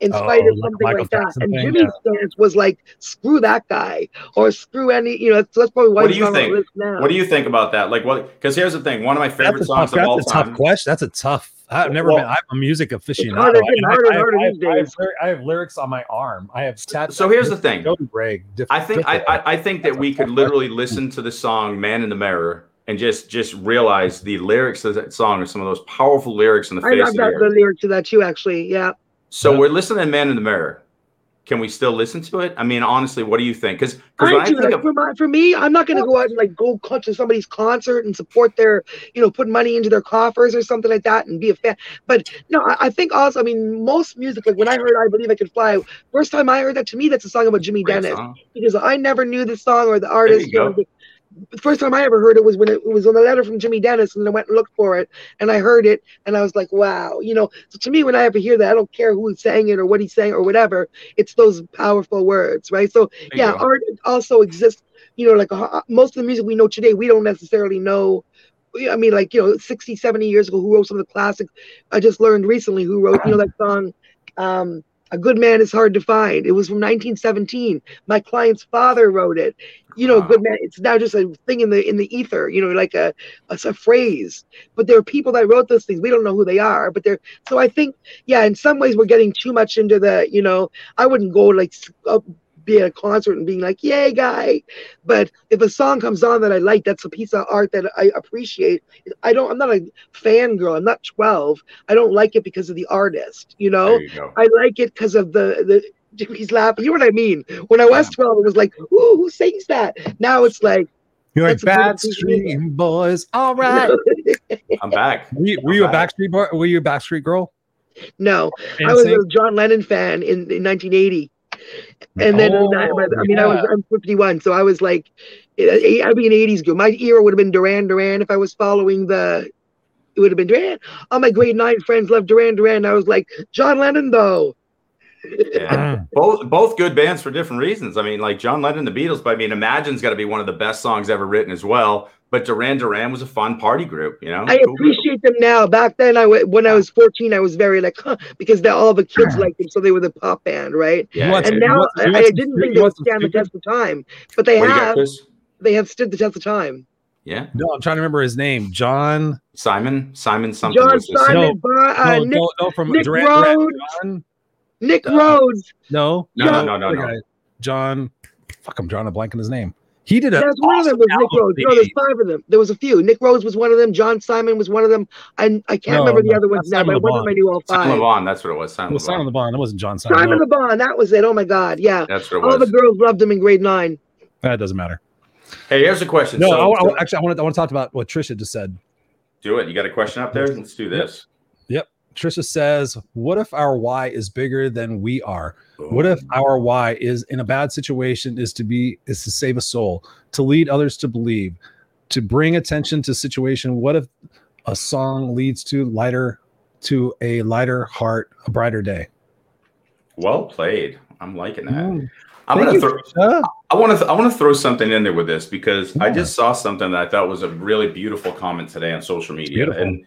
In spite Oh, of something Michael like that, Jackson and thing, Jimmy's stance was like, "Screw that guy," or "Screw any," you know. So that's probably why What do you think? list now. What do you think about that? Like, what? Because here's the thing. One of my favorite That's songs tough, of all time. that's a tough question. That's a tough. I've never Well, been. I'm a music aficionado. I, getting I- harder and I- harder I- these I have days. lyri- I have lyrics on my arm. I have tats. So here's the thing. Jody Bragg. diff- I think I. I I think that we could literally listen to the song "Man in the Mirror" and just just realize the lyrics of that song are some of those powerful lyrics in the I face love of the that the lyrics lyric to that too. Actually, yeah. So Yeah. we're listening to "Man in the Mirror." Can we still listen to it? I mean, honestly, what do you think? Because I I do. think Like, of for, my, for me, I'm not gonna go out and like go cut to somebody's concert and support their, you know, put money into their coffers or something like that and be a fan. But no, I, I think also, I mean, most music, like when I heard "I Believe I Can Fly," first time I heard that, to me, that's a song about Jimmy great Dennis song. because I never knew the song or the There artist. you know, go. The first time I ever heard it was when it was on the letter from Jimmy Dennis, and I went and looked for it, and I heard it, and I was like, "Wow!" You know. So to me, when I ever hear that, I don't care who sang it or what he's saying or whatever. It's those powerful words, right? So yeah, art also exists. You know, like uh, most of the music we know today, we don't necessarily know. I mean, like you know, 60, 70 years ago, who wrote some of the classics? I just learned recently who wrote, you know, that song. Um, a good man is hard to find. It was from 1917. My client's father wrote it. You know, a good man. It's now just a thing in the in the ether. You know, like a, a a phrase. But there are people that wrote those things. We don't know who they are. But they're so I think yeah. In some ways, we're getting too much into the. You know, I wouldn't go like be at a concert and being like, "Yay, guy!" But if a song comes on that I like, that's a piece of art that I appreciate. I don't. I'm not a fangirl. I'm not 12. I don't like it because of the artist. You know. You. I like it because of the the Jimmy's laughing. You know what I mean? When I was 12, it was like, ooh, who sings that? Now it's like, You're like that's a beautiful bad piece of music. street boys. All right. I'm back. Were you, were you a I'm. Backstreet boy? Were you a Backstreet girl? no, I was NSYNC? a John Lennon fan in, in 1980. And then Oh, I, I mean, I was. I'm 51, so I was like, I'd be an 80s girl. My era would have been Duran Duran if I was following the. It would have been Duran. All my grade nine friends loved Duran Duran. I was like, John Lennon though. Yeah. both both good bands for different reasons. I mean, like John Lennon, the Beatles, but I mean, Imagine's got to be one of the best songs ever written as well. But Duran Duran was a fun party group, you know. I Cool group. appreciate them now. Back then, I when I was 14, I was very like, huh, because they, all the kids liked them, so they were the pop band, right? Yeah. And now want- I, I didn't think they would want some stand the test of time, but they What do you got, have. They have stood the test of time. Yeah. No, I'm trying to remember his name. John. Simon. Simon something. John was Simon, No, Bar- uh, no, Nick, no, no, from Nick Duran, Duran, Rhodes. John. Nick uh, Rhodes. No, No, no, no, no, no. John. Fuck, I'm drawing a blank on his name. He did a. That's one of them was Nick album Rhodes. No, there's five of them. There was a few. Nick Rhodes was one of them. John Simon was one of them. I I can't No, remember the no, other ones now, but one of them I knew all Simon five. Le Bon, That's what it was. It Simon was Le Simon Bon. Le It wasn't John Simon. Simon no. Le Bon, that was it. Oh my God, yeah. That's what it All the girls loved him in grade nine. That doesn't matter. Hey, here's a question. No, so, I, I, actually, I want to. I want to talk about what Trisha just said. do it. You got a question up there? Let's do this. Trisha says, "What if our why is bigger than we are? What if our why is in a bad situation is to be is to save a soul, to lead others to believe, to bring attention to situation? What if a song leads to lighter to a lighter heart, a brighter day?" Well played. I'm liking that. Mm. I'm Thank gonna you, throw. I want to. I want to throw something in there with this because I just saw something that I thought was a really beautiful comment today on social media, beautiful. and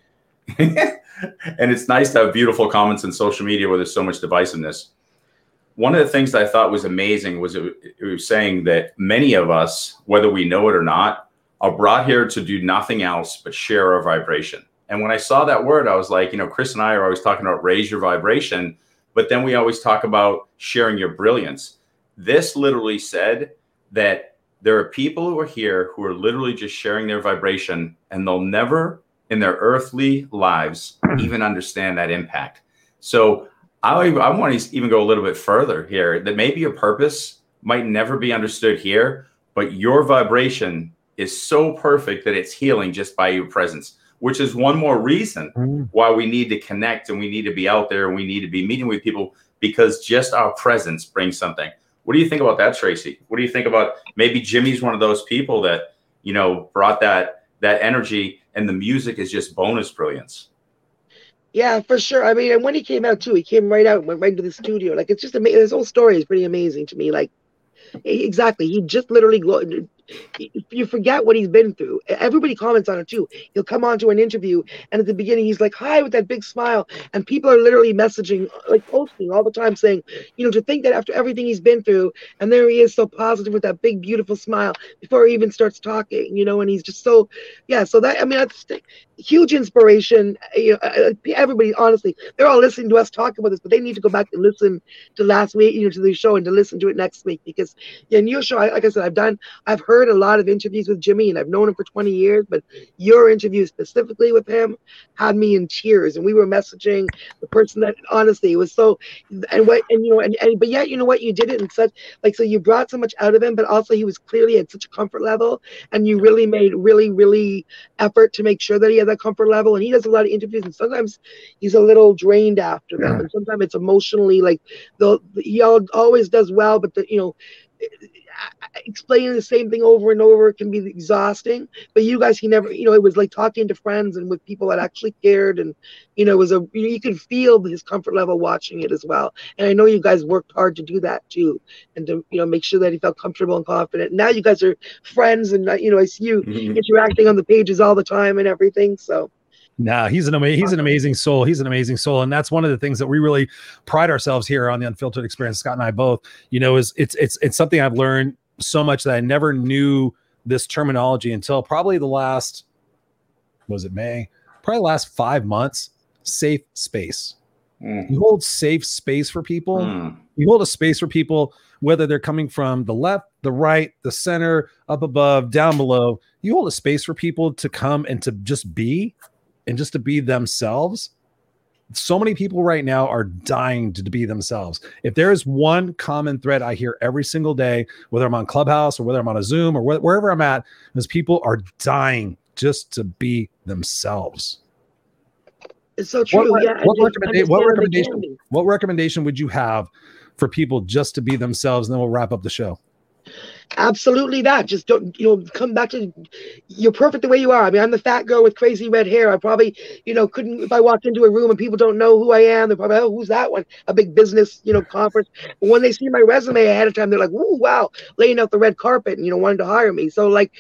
and it's nice to have beautiful comments in social media where there's so much divisiveness. One of the things that I thought was amazing was it, it was saying that many of us, whether we know it or not, are brought here to do nothing else but share our vibration. And when I saw that word, I was like, you know, Chris and I are always talking about raise your vibration, but then we always talk about sharing your brilliance. This literally said that there are people who are here who are literally just sharing their vibration and they'll never in their earthly lives even understand that impact. So I, I want to even go a little bit further here that maybe your purpose might never be understood here, but your vibration is so perfect that it's healing just by your presence, which is one more reason Mm. why we need to connect and we need to be out there and we need to be meeting with people because just our presence brings something. What do you think about that, Tracy? What do you think about maybe Jimmy's one of those people that you know brought that that energy and the music is just bonus brilliance. Yeah, for sure. I mean, and when he came out too, he came right out, and went right into the studio. Like it's just amazing. This whole story is pretty amazing to me. Like exactly, he just literally. You forget what he's been through. Everybody comments on it too. He'll come on to an interview, and at the beginning, he's like, "Hi" with that big smile, and people are literally messaging, uh, like posting all the time, saying, "You know, to think that after everything he's been through, and there he is, so positive with that big, beautiful smile before he even starts talking." You know, and he's just so, yeah. So that I mean, that's huge inspiration. Uh, you know, uh, uh everybody, honestly, they're all listening to us talk about this, but they need to go back and listen to last week, you know, to the show and to listen to it next week because in your show, like I said, I've done, I've heard a lot of interviews with Jimmy and I've known him for 20 years, but your interview specifically with him had me in tears, and we were messaging the person that honestly it was so, and what and you know, and, and but yet you know what, you did it in such like so you brought so much out of him, but also he was clearly at such a comfort level, and you really made really really effort to make sure that he had that comfort level. And he does a lot of interviews, and sometimes he's a little drained after them, and sometimes it's emotionally like the he always does well, but the you know. Explaining the same thing over and over can be exhausting, but you guys, he never, you know, it was like talking to friends and with people that actually cared, and you know, it was a you, could feel his comfort level watching it as well. And I know you guys worked hard to do that too, and to you know make sure that he felt comfortable and confident. Now you guys are friends, and you know, I see you mm-hmm. interacting on the pages all the time and everything. So Nah, he's an amazing, he's an amazing soul. He's an amazing soul, and that's one of the things that we really pride ourselves here on the Unfiltered Experience. Scott and I both, you know, is it's it's it's something I've learned so much that I never knew this terminology until probably the last was it May, probably the last five months. Safe space. Mm. You hold safe space for people Mm. you hold a space for people whether they're coming from the left the right the center up above down below you hold a space for people to come and to just be and just to be themselves so many people right now are dying to be themselves if there is one common thread i hear every single day whether i'm on clubhouse or whether i'm on a zoom or wh- wherever i'm at is people are dying just to be themselves it's so true. What, yeah. what, recommenda- what recommendation? What recommendation would you have for people just to be themselves? And then we'll wrap up the show. Absolutely that. Just don't, you know, come back to you're perfect the way you are. I mean, I'm the fat girl with crazy red hair. I probably, you know, couldn't if I walked into a room and people don't know who I am, they're probably, oh, who's that one? A big business, you know, conference. But when they see my resume ahead of time, they're like, oh, wow, laying out the red carpet and, you know, wanting to hire me. So, like,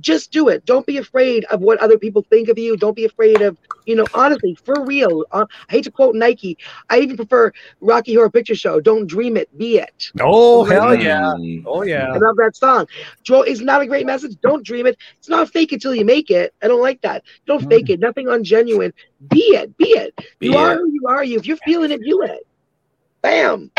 just do it. Don't be afraid of what other people think of you. Don't be afraid of, you know, honestly, for real. Uh, I hate to quote Nike. I even prefer Rocky Horror Picture Show. Don't dream it, be it. Oh hell yeah! Mm. Oh yeah! I love that song. Joel, is not a great message. Don't dream it. It's not fake until you make it. I don't like that. Don't fake it. Nothing ungenuine. Be it. Be it. Be you are who you are. You. If you're feeling it, do it. Bam.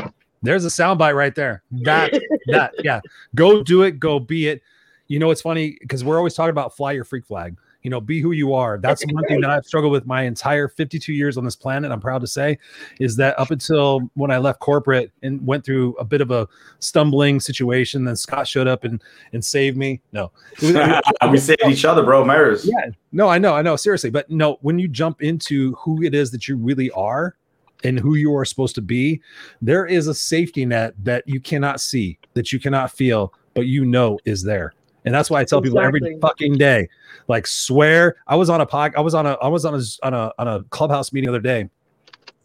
There's a soundbite right there. That that yeah. Go do it. Go be it. You know, it's funny because we're always talking about fly your freak flag. You know, be who you are. That's one thing that I've struggled with my entire 52 years on this planet. I'm proud to say, is that up until when I left corporate and went through a bit of a stumbling situation, then Scott showed up and and saved me. No, It was- it was- we saved each other, bro. Maris. yeah no i know i know seriously but no when you jump into who it is that you really are and who you are supposed to be there is a safety net that you cannot see that you cannot feel but you know is there and that's why i tell people every fucking day like swear i was on a pod i was on a i was on a on a on a clubhouse meeting the other day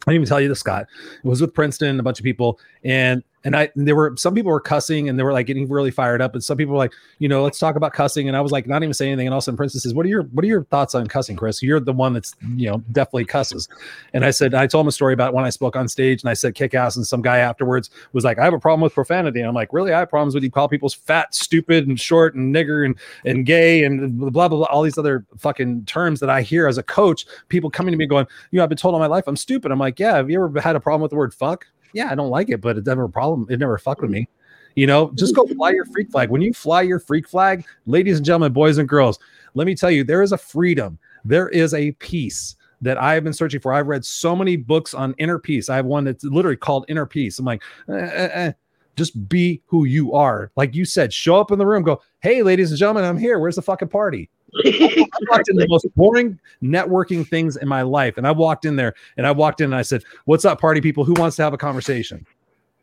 I didn't even tell you this, Scott. It was with Princeton, a bunch of people, and and I and there were some people were cussing and they were like getting really fired up, and some people were like, you know, let's talk about cussing. And I was like, not even saying anything. And all of a sudden, Princess says, "What are your what are your thoughts on cussing, Chris? You're the one that's you know definitely cusses." And I said, I told him a story about when I spoke on stage, and I said kick ass, and some guy afterwards was like, I have a problem with profanity. And I'm like, really? I have problems with you call people's fat, stupid, and short, and nigger, and and gay, and blah blah blah, all these other fucking terms that I hear as a coach. People coming to me going, you know, I've been told all my life I'm stupid. I'm like, yeah. Have you ever had a problem with the word fuck? Yeah, I don't like it, but it's never a problem. It never fucked with me. You know, just go fly your freak flag. When you fly your freak flag, ladies and gentlemen, boys and girls, let me tell you, there is a freedom, there is a peace that I've been searching for. I've read so many books on inner peace. I have one that's literally called Inner Peace. I'm like, eh, eh, eh. just be who you are. Like you said, show up in the room, go, hey, ladies and gentlemen, I'm here. Where's the fucking party? I walked in the most boring networking things in my life. And I walked in there and I walked in and I said, What's up, party people? Who wants to have a conversation?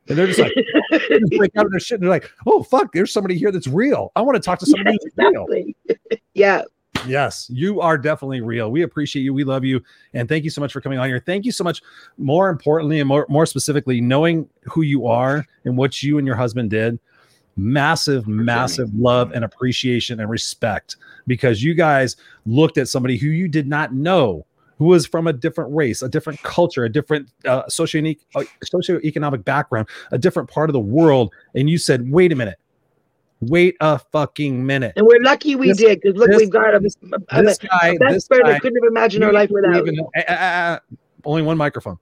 And they're just like, they just break out of their shit. And they're like, Oh, fuck, there's somebody here that's real. I want to talk to somebody yeah, who's real. yeah. Yes, you are definitely real. We appreciate you. We love you. And thank you so much for coming on here. Thank you so much. More importantly, and more, more specifically, knowing who you are and what you and your husband did massive, massive love and appreciation and respect because you guys looked at somebody who you did not know who was from a different race, a different culture, a different uh, socio uh, socioeconomic background, a different part of the world, and you said, "Wait a minute, wait a fucking minute." And we're lucky we this, did because look, this, we've got a, this, a, this guy, a best this friend guy, I couldn't have imagined our life without. Even, uh, only one microphone,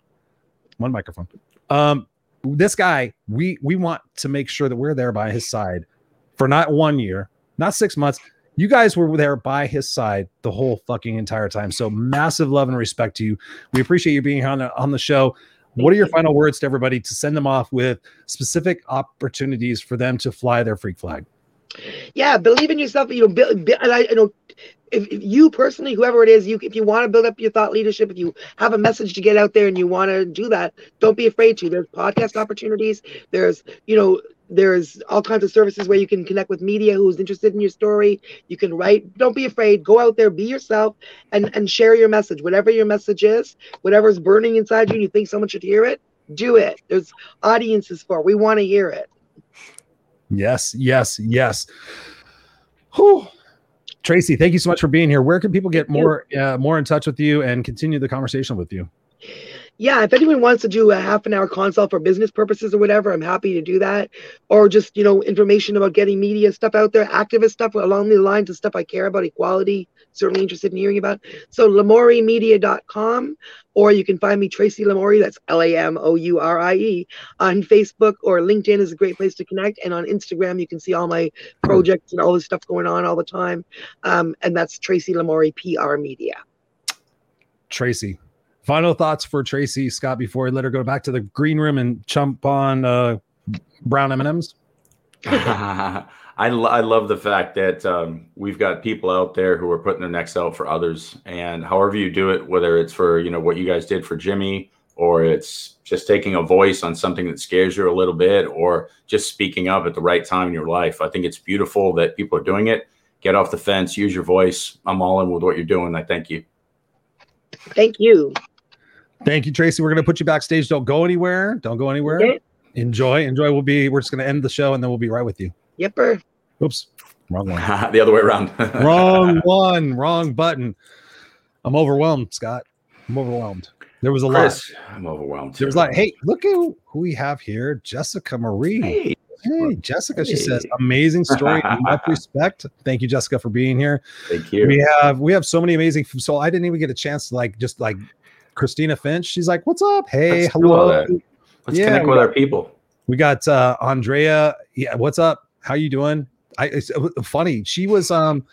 one microphone. Um, this guy, we we want to make sure that we're there by his side for not one year, not six months. You guys were there by his side the whole fucking entire time. So massive love and respect to you. We appreciate you being on the, on the show. What are your final words to everybody to send them off with specific opportunities for them to fly their freak flag? Yeah, believe in yourself. You know, build, build, and I, you know, if, if, you personally, whoever it is, you if you want to build up your thought leadership, if you have a message to get out there and you want to do that, don't be afraid to. There's podcast opportunities. There's you know there's all kinds of services where you can connect with media who's interested in your story. You can write. Don't be afraid. Go out there, be yourself, and and share your message. Whatever your message is, whatever's burning inside you, and you think someone should hear it, do it. There's audiences for. it. We want to hear it. Yes, yes, yes. Whew. Tracy, thank you so much for being here. Where can people get more uh, more in touch with you and continue the conversation with you? Yeah, if anyone wants to do a half an hour consult for business purposes or whatever, I'm happy to do that. Or just, you know, information about getting media stuff out there, activist stuff along the lines of stuff I care about, equality, certainly interested in hearing about. So lamourie.media.com, or you can find me Tracy Lamourie, that's L-A-M-O-U-R-I-E, on Facebook or LinkedIn is a great place to connect. And on Instagram, you can see all my projects and all the stuff going on all the time. Um, and that's Tracy Lamourie, PR Media. Tracy, final thoughts for Tracy Scott before I let her go back to the green room and chump on uh, brown M&Ms? I, I love the fact that um, we've got people out there who are putting their necks out for others, and however you do it, whether it's for you know what you guys did for Jimmy, or it's just taking a voice on something that scares you a little bit, or just speaking up at the right time in your life. I think it's beautiful that people are doing it. Get off the fence, use your voice. I'm all in with what you're doing. I thank you. Thank you. Thank you, Tracy. We're going to put you backstage. Don't go anywhere. Don't go anywhere. Okay. Enjoy. Enjoy. We'll be. We're just going to end the show, and then we'll be right with you. Yepper. Oops. Wrong one. the other way around. wrong one. Wrong button. I'm overwhelmed, Scott. I'm overwhelmed. There was a Chris, lot. I'm overwhelmed. There was like, hey, look at who we have here. Jessica Marie. Hey, hey Jessica. Hey. She says, amazing story. much respect. Thank you, Jessica, for being here. Thank you. We have we have so many amazing. So I didn't even get a chance to like just like Christina Finch. She's like, "What's up? Hey, Let's hello. Let's yeah, connect with our people." We got uh Andrea. Yeah, what's up? How you doing? I it's funny. She was um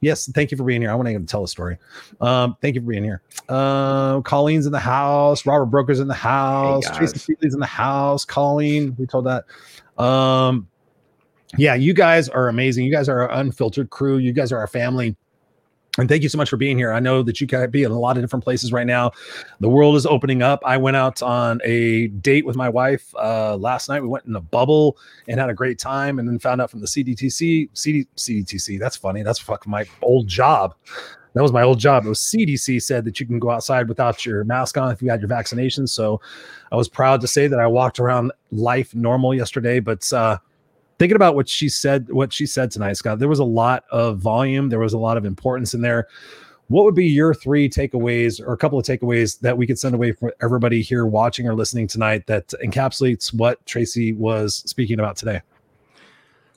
yes, thank you for being here. I want to tell a story. Um, thank you for being here. Uh, Colleen's in the house, Robert Broker's in the house, hey Tracy Feely's in the house, Colleen, we told that. Um, yeah, you guys are amazing. You guys are our unfiltered crew. You guys are our family. And thank you so much for being here. I know that you can be in a lot of different places right now. The world is opening up. I went out on a date with my wife uh, last night. We went in a bubble and had a great time, and then found out from the CDTC, CD, CDTC. That's funny. That's fucking my old job. that was my old job. It was CDC said that you can go outside without your mask on if you had your vaccination. So I was proud to say that I walked around life normal yesterday. But uh, thinking about what she said, what she said tonight, Scott, there was a lot of volume. There was a lot of importance in there. What would be your three takeaways or a couple of takeaways that we could send away for everybody here watching or listening tonight that encapsulates what Tracy was speaking about today?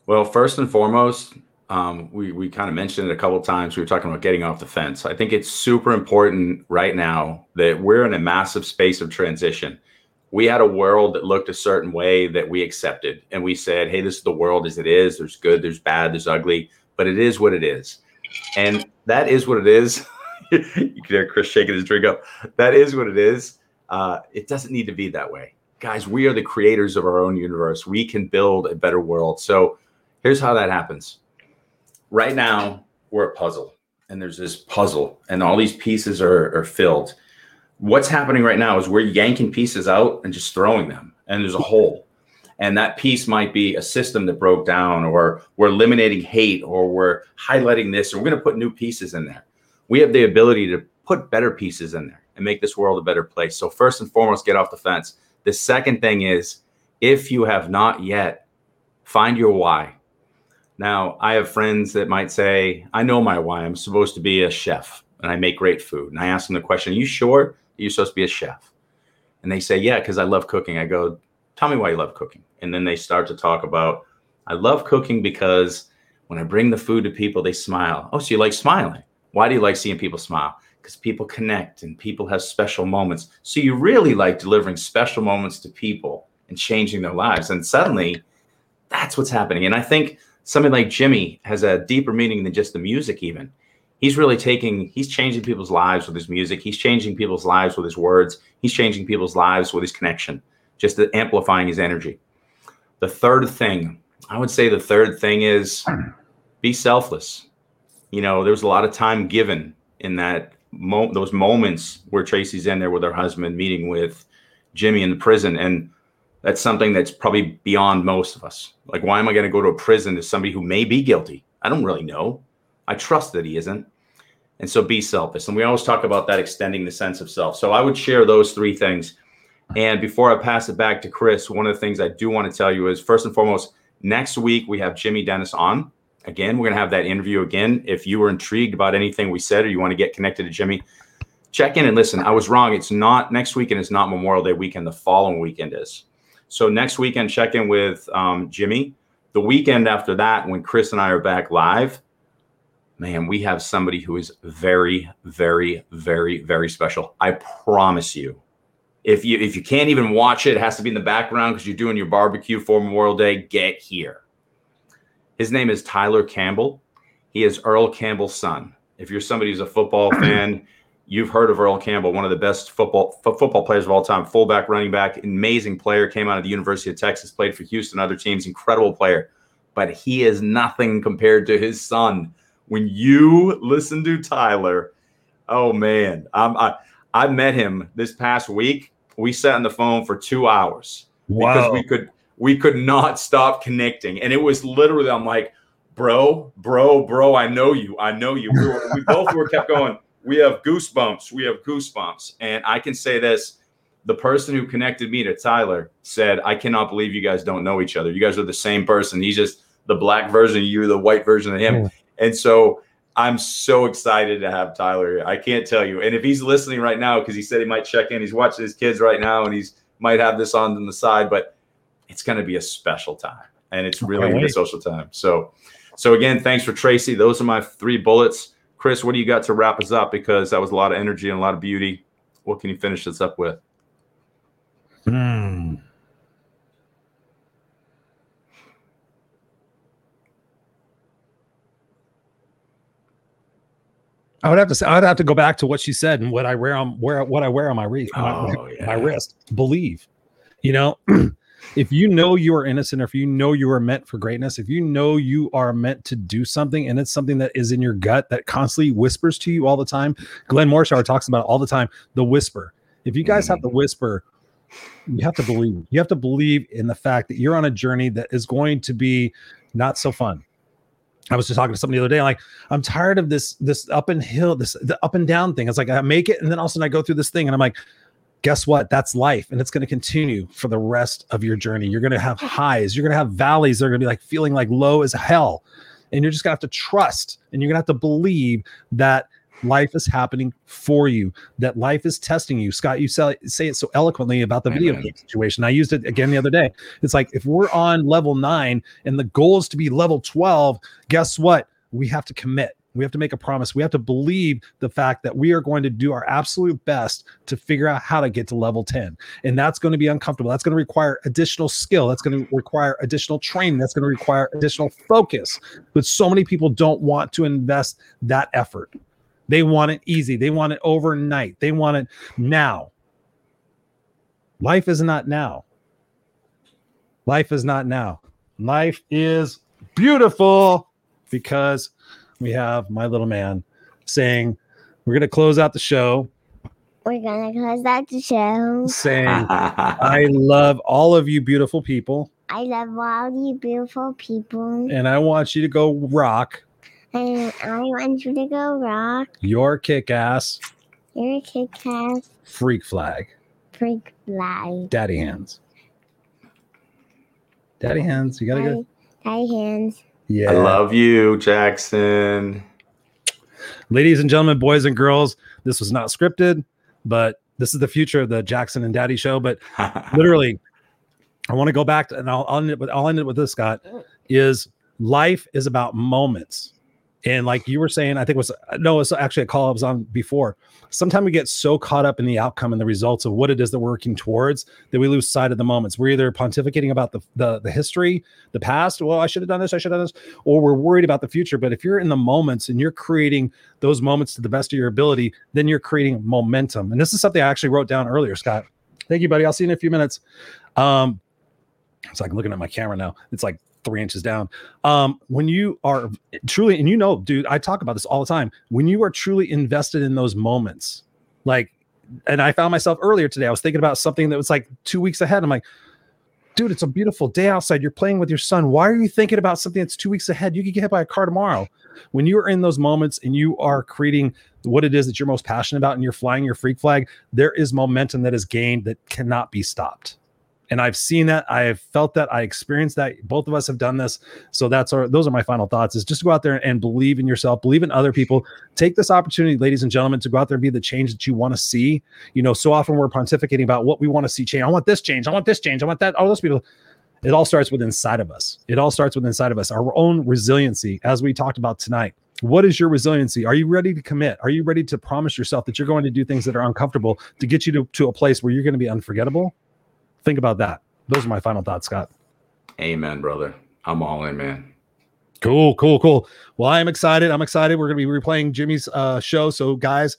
Well, first and foremost, um, we we kind of mentioned it a couple times. We were talking about getting off the fence. I think it's super important right now that we're in a massive space of transition. We had a world that looked a certain way that we accepted, and we said, "Hey, this is the world as it is. There's good, there's bad, there's ugly, but it is what it is." And that is what it is. you can hear Chris shaking his drink up. That is what it is. Uh, it doesn't need to be that way, guys. We are the creators of our own universe. We can build a better world. So here's how that happens right now we're a puzzle and there's this puzzle and all these pieces are, are filled what's happening right now is we're yanking pieces out and just throwing them and there's a hole. And that piece might be a system that broke down or we're eliminating hate or we're highlighting this and we're going to put new pieces in there. We have the ability to put better pieces in there and make this world a better place. So first and foremost get off the fence. The second thing is if you have not yet find your why. Now, I have friends that might say, I know my why. I'm supposed to be a chef and I make great food. And I ask them the question, Are you sure you're supposed to be a chef? And they say, Yeah, because I love cooking. I go, Tell me why you love cooking. And then they start to talk about, I love cooking because when I bring the food to people, they smile. Oh, so you like smiling. Why do you like seeing people smile? Because people connect and people have special moments. So you really like delivering special moments to people and changing their lives. And suddenly, that's what's happening. And I think something like Jimmy has a deeper meaning than just the music, even. He's really taking, he's changing people's lives with his music. He's changing people's lives with his words. He's changing people's lives with his connection, just amplifying his energy. The third thing, I would say the third thing is be selfless. You know, there's a lot of time given in that mo- those moments where Tracy's in there with her husband meeting with Jimmy in the prison. And that's something that's probably beyond most of us. Like, why am I going to go to a prison to somebody who may be guilty? I don't really know. I trust that he isn't. And so be selfish. And we always talk about that extending the sense of self. So I would share those three things. And before I pass it back to Chris, one of the things I do want to tell you is first and foremost, next week we have Jimmy Dennis on. Again, we're going to have that interview again. If you were intrigued about anything we said or you want to get connected to Jimmy, check in and listen. I was wrong. It's not next weekend, it's not Memorial Day weekend. The following weekend is. So next weekend, check in with um, Jimmy. The weekend after that, when Chris and I are back live, man, we have somebody who is very, very, very, very special. I promise you. If you if you can't even watch it, it has to be in the background because you're doing your barbecue for Memorial Day. Get here. His name is Tyler Campbell. He is Earl Campbell's son. If you're somebody who's a football fan, You've heard of Earl Campbell, one of the best football f- football players of all time, fullback, running back, amazing player. Came out of the University of Texas, played for Houston, other teams, incredible player. But he is nothing compared to his son. When you listen to Tyler, oh man, I'm, I I met him this past week. We sat on the phone for two hours wow. because we could we could not stop connecting, and it was literally I'm like, bro, bro, bro, I know you, I know you. We, were, we both were kept going we have goosebumps. We have goosebumps. And I can say this the person who connected me to Tyler said, I cannot believe you guys don't know each other. You guys are the same person. He's just the black version of you, the white version of him. Mm. And so I'm so excited to have Tyler here. I can't tell you. And if he's listening right now, because he said he might check in, he's watching his kids right now and he's might have this on in the side, but it's going to be a special time. And it's really a social time. So, so again, thanks for Tracy. Those are my three bullets. Chris, what do you got to wrap us up? Because that was a lot of energy and a lot of beauty. What can you finish this up with? Hmm. I would have to say I would have to go back to what she said and what I wear on where what I wear on my wrist, oh, my, yeah. my wrist. Believe, you know, if you know you are innocent, or if you know you are meant for greatness, if you know you are meant to do something and it's something that is in your gut that constantly whispers to you all the time, Glenn Morshower talks about all the time the whisper. If you guys have the mm. whisper, you have to believe. You have to believe in the fact that you're on a journey that is going to be not so fun. I was just talking to somebody the other day, like I'm tired of this this up and hill, this the up and down thing. It's like I make it, and then all of a sudden I go through this thing, and I'm like, guess what? That's life, and it's going to continue for the rest of your journey. You're going to have highs, you're going to have valleys. They're going to be like feeling like low as hell, and you're just going to have to trust, and you're going to have to believe that life is happening for you that life is testing you. Scott you say, say it so eloquently about the video game situation. I used it again the other day. It's like if we're on level 9 and the goal is to be level 12 guess what? We have to commit. We have to make a promise. We have to believe the fact that we are going to do our absolute best to figure out how to get to level 10 and that's going to be uncomfortable. That's going to require additional skill. That's going to require additional training. That's going to require additional focus. But so many people don't want to invest that effort they want it easy. They want it overnight. They want it now. Life is not now. Life is not now. Life is beautiful because we have my little man saying, We're going to close out the show We're gonna close out the show. saying, I love all of you beautiful people, I love all you beautiful people. and I want you to go rock And I want you to go rock your kick ass your kick ass. freak flag, freak flag. daddy hands. Daddy hands, you got to go. Tie hands. Yeah. I love you, Jackson. Ladies and gentlemen, boys and girls, this was not scripted, but this is the future of the Jackson and Daddy show. But literally, I want to go back to, and I'll, I'll end it with I'll end it with this, Scott. Is life is about moments. And like you were saying, I think it was no, it's actually a call I was on before. Sometimes we get so caught up in the outcome and the results of what it is that we're working towards that we lose sight of the moments. We're either pontificating about the the, the history, the past. Well, I should have done this, I should have done this, or we're worried about the future. But if you're in the moments and you're creating those moments to the best of your ability, then you're creating momentum. And this is something I actually wrote down earlier, Scott. Thank you, buddy. I'll see you in a few minutes. Um, it's like looking at my camera now. It's like three inches down. Um, when you are truly, and you know, dude, I talk about this all the time. When you are truly invested in those moments, like, and I found myself earlier today, I was thinking about something that was like two weeks ahead. I'm like, dude, it's a beautiful day outside. You're playing with your son. Why are you thinking about something that's two weeks ahead? You could get hit by a car tomorrow. When you are in those moments and you are creating what it is that you're most passionate about and you're flying your freak flag, there is momentum that is gained that cannot be stopped. And I've seen that, I have felt that, I experienced that. Both of us have done this. So that's our those are my final thoughts is just go out there and believe in yourself, believe in other people. Take this opportunity, ladies and gentlemen, to go out there and be the change that you want to see. You know, so often we're pontificating about what we want to see change. I want this change, I want this change, I want that. All those people. It all starts with inside of us. It all starts with inside of us. Our own resiliency, as we talked about tonight. What is your resiliency? Are you ready to commit? Are you ready to promise yourself that you're going to do things that are uncomfortable to get you to, to a place where you're going to be unforgettable? Think about that. Those are my final thoughts, Scott. Amen, brother. I'm all in, man. Cool, cool, cool. Well, I am excited. I'm excited. We're going to be replaying Jimmy's uh, show. So, guys,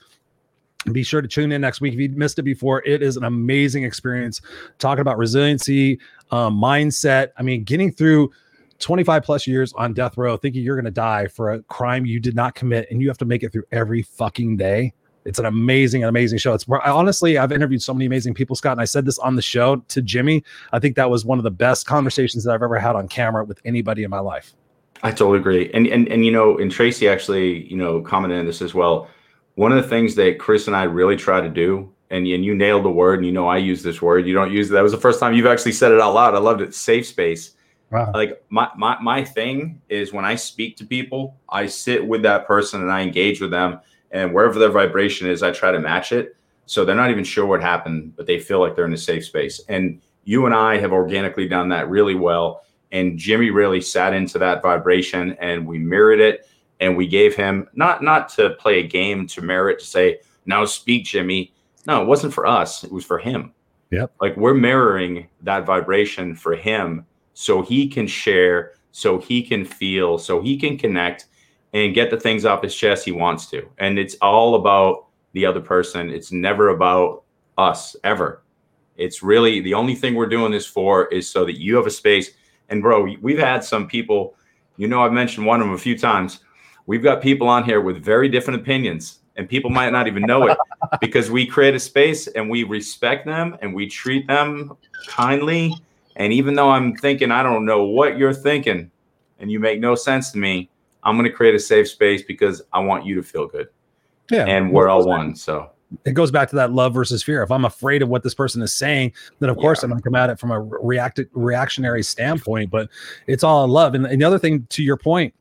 be sure to tune in next week if you missed it before. It is an amazing experience talking about resiliency, um, mindset. I mean, getting through 25 plus years on death row, thinking you're going to die for a crime you did not commit, and you have to make it through every fucking day. It's an amazing, amazing show. It's I, honestly, I've interviewed so many amazing people, Scott, and I said this on the show to Jimmy. I think that was one of the best conversations that I've ever had on camera with anybody in my life. I totally agree. And and and you know, and Tracy actually, you know, commented on this as well. One of the things that Chris and I really try to do, and, and you nailed the word, and you know I use this word. You don't use that was the first time you've actually said it out loud. I loved it. Safe space. Wow. Like my my my thing is when I speak to people, I sit with that person and I engage with them, and wherever their vibration is, I try to match it. So they're not even sure what happened, but they feel like they're in a safe space. And you and I have organically done that really well. And Jimmy really sat into that vibration and we mirrored it and we gave him not not to play a game to merit to say, now speak, Jimmy. No, it wasn't for us, it was for him. Yep. Like we're mirroring that vibration for him so he can share, so he can feel, so he can connect and get the things off his chest he wants to. And it's all about the other person. It's never about us ever. It's really the only thing we're doing this for is so that you have a space. And bro, we've had some people, you know, I've mentioned one of them a few times. We've got people on here with very different opinions, and people might not even know it because we create a space and we respect them and we treat them kindly. And even though I'm thinking, I don't know what you're thinking, and you make no sense to me, I'm going to create a safe space because I want you to feel good, Yeah. and we're all one. So it goes back to that love versus fear. If I'm afraid of what this person is saying, then of course Yeah. I'm going to come at it from a react reactionary standpoint. But it's all in love. And, and the other thing, to your point,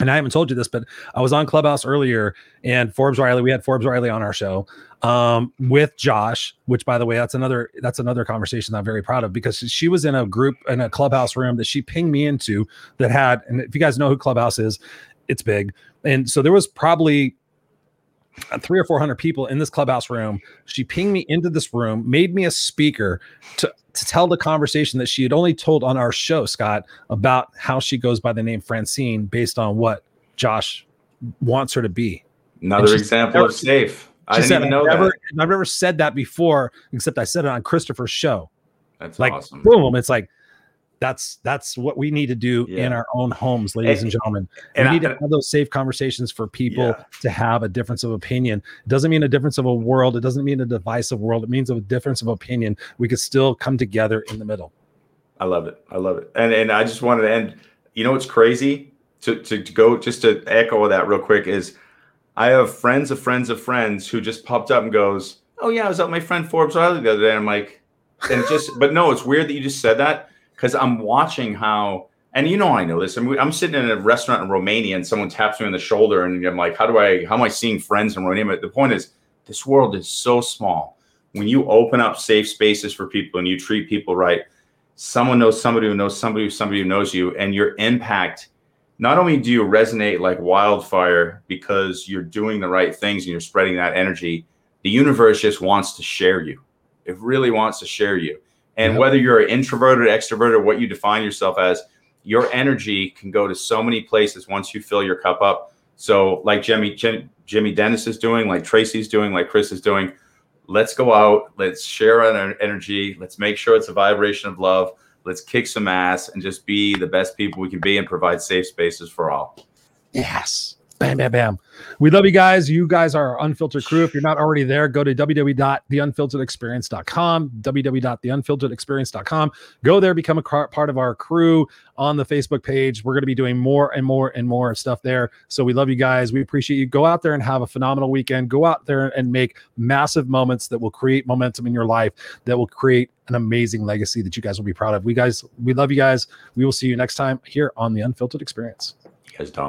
and I haven't told you this, but I was on Clubhouse earlier, and Forbes Riley, we had Forbes Riley on our show um, with Josh. Which, by the way, that's another that's another conversation I'm very proud of because she was in a group in a Clubhouse room that she pinged me into that had, and if you guys know who Clubhouse is, it's big, and so there was probably three or four hundred people in this clubhouse room. She pinged me into this room, made me a speaker to to tell the conversation that she had only told on our show, Scott, about how she goes by the name Francine based on what Josh wants her to be. another example of safe. I didn't said, even know I've never, that. I've never said that before, except I said it on Christopher's show. That's Like, awesome. boom, it's like that's that's what we need to do in our own homes, ladies And- and gentlemen. and we need I- to have those safe conversations for people Yeah. to have a difference of opinion. It doesn't mean a difference of a world. It doesn't mean a divisive world. It means a difference of opinion. We could still come together in the middle. I love it. I love it. And and I just wanted to end. You know what's crazy? To, to to go just to echo that real quick is I have friends of friends of friends who just popped up and goes, Oh yeah, I was out with my friend Forbes Riley the other day. I'm like, and just but no, it's weird that you just said that because I'm watching how and you know I know this. I'm, I'm sitting in a restaurant in Romania and someone taps me on the shoulder and I'm like, how do I how am I seeing friends in Romania? But the point is this world is so small. When you open up safe spaces for people and you treat people right, someone knows somebody who knows somebody who somebody who knows you and your impact not only do you resonate like wildfire because you're doing the right things and you're spreading that energy the universe just wants to share you. It really wants to share you. And Yep. whether you're an introverted extroverted what you define yourself as your energy can go to so many places once you fill your cup up. So like jimmy Jim, jimmy dennis is doing like tracy's doing like chris is doing let's go out let's share our energy let's make sure it's a vibration of love let's kick some ass and just be the best people we can be and provide safe spaces for all Yes. Bam, bam, bam. We love you guys. You guys are our unfiltered crew. If you're not already there, go to www.theunfilteredexperience.com, www.theunfilteredexperience.com. Go there, become a part of our crew on the Facebook page. We're going to be doing more and more and more stuff there. So we love you guys. We appreciate you. Go out there and have a phenomenal weekend. Go out there and make massive moments that will create momentum in your life, that will create an amazing legacy that you guys will be proud of. We guys, we love you guys. We will see you next time here on the Unfiltered Experience. you guys don't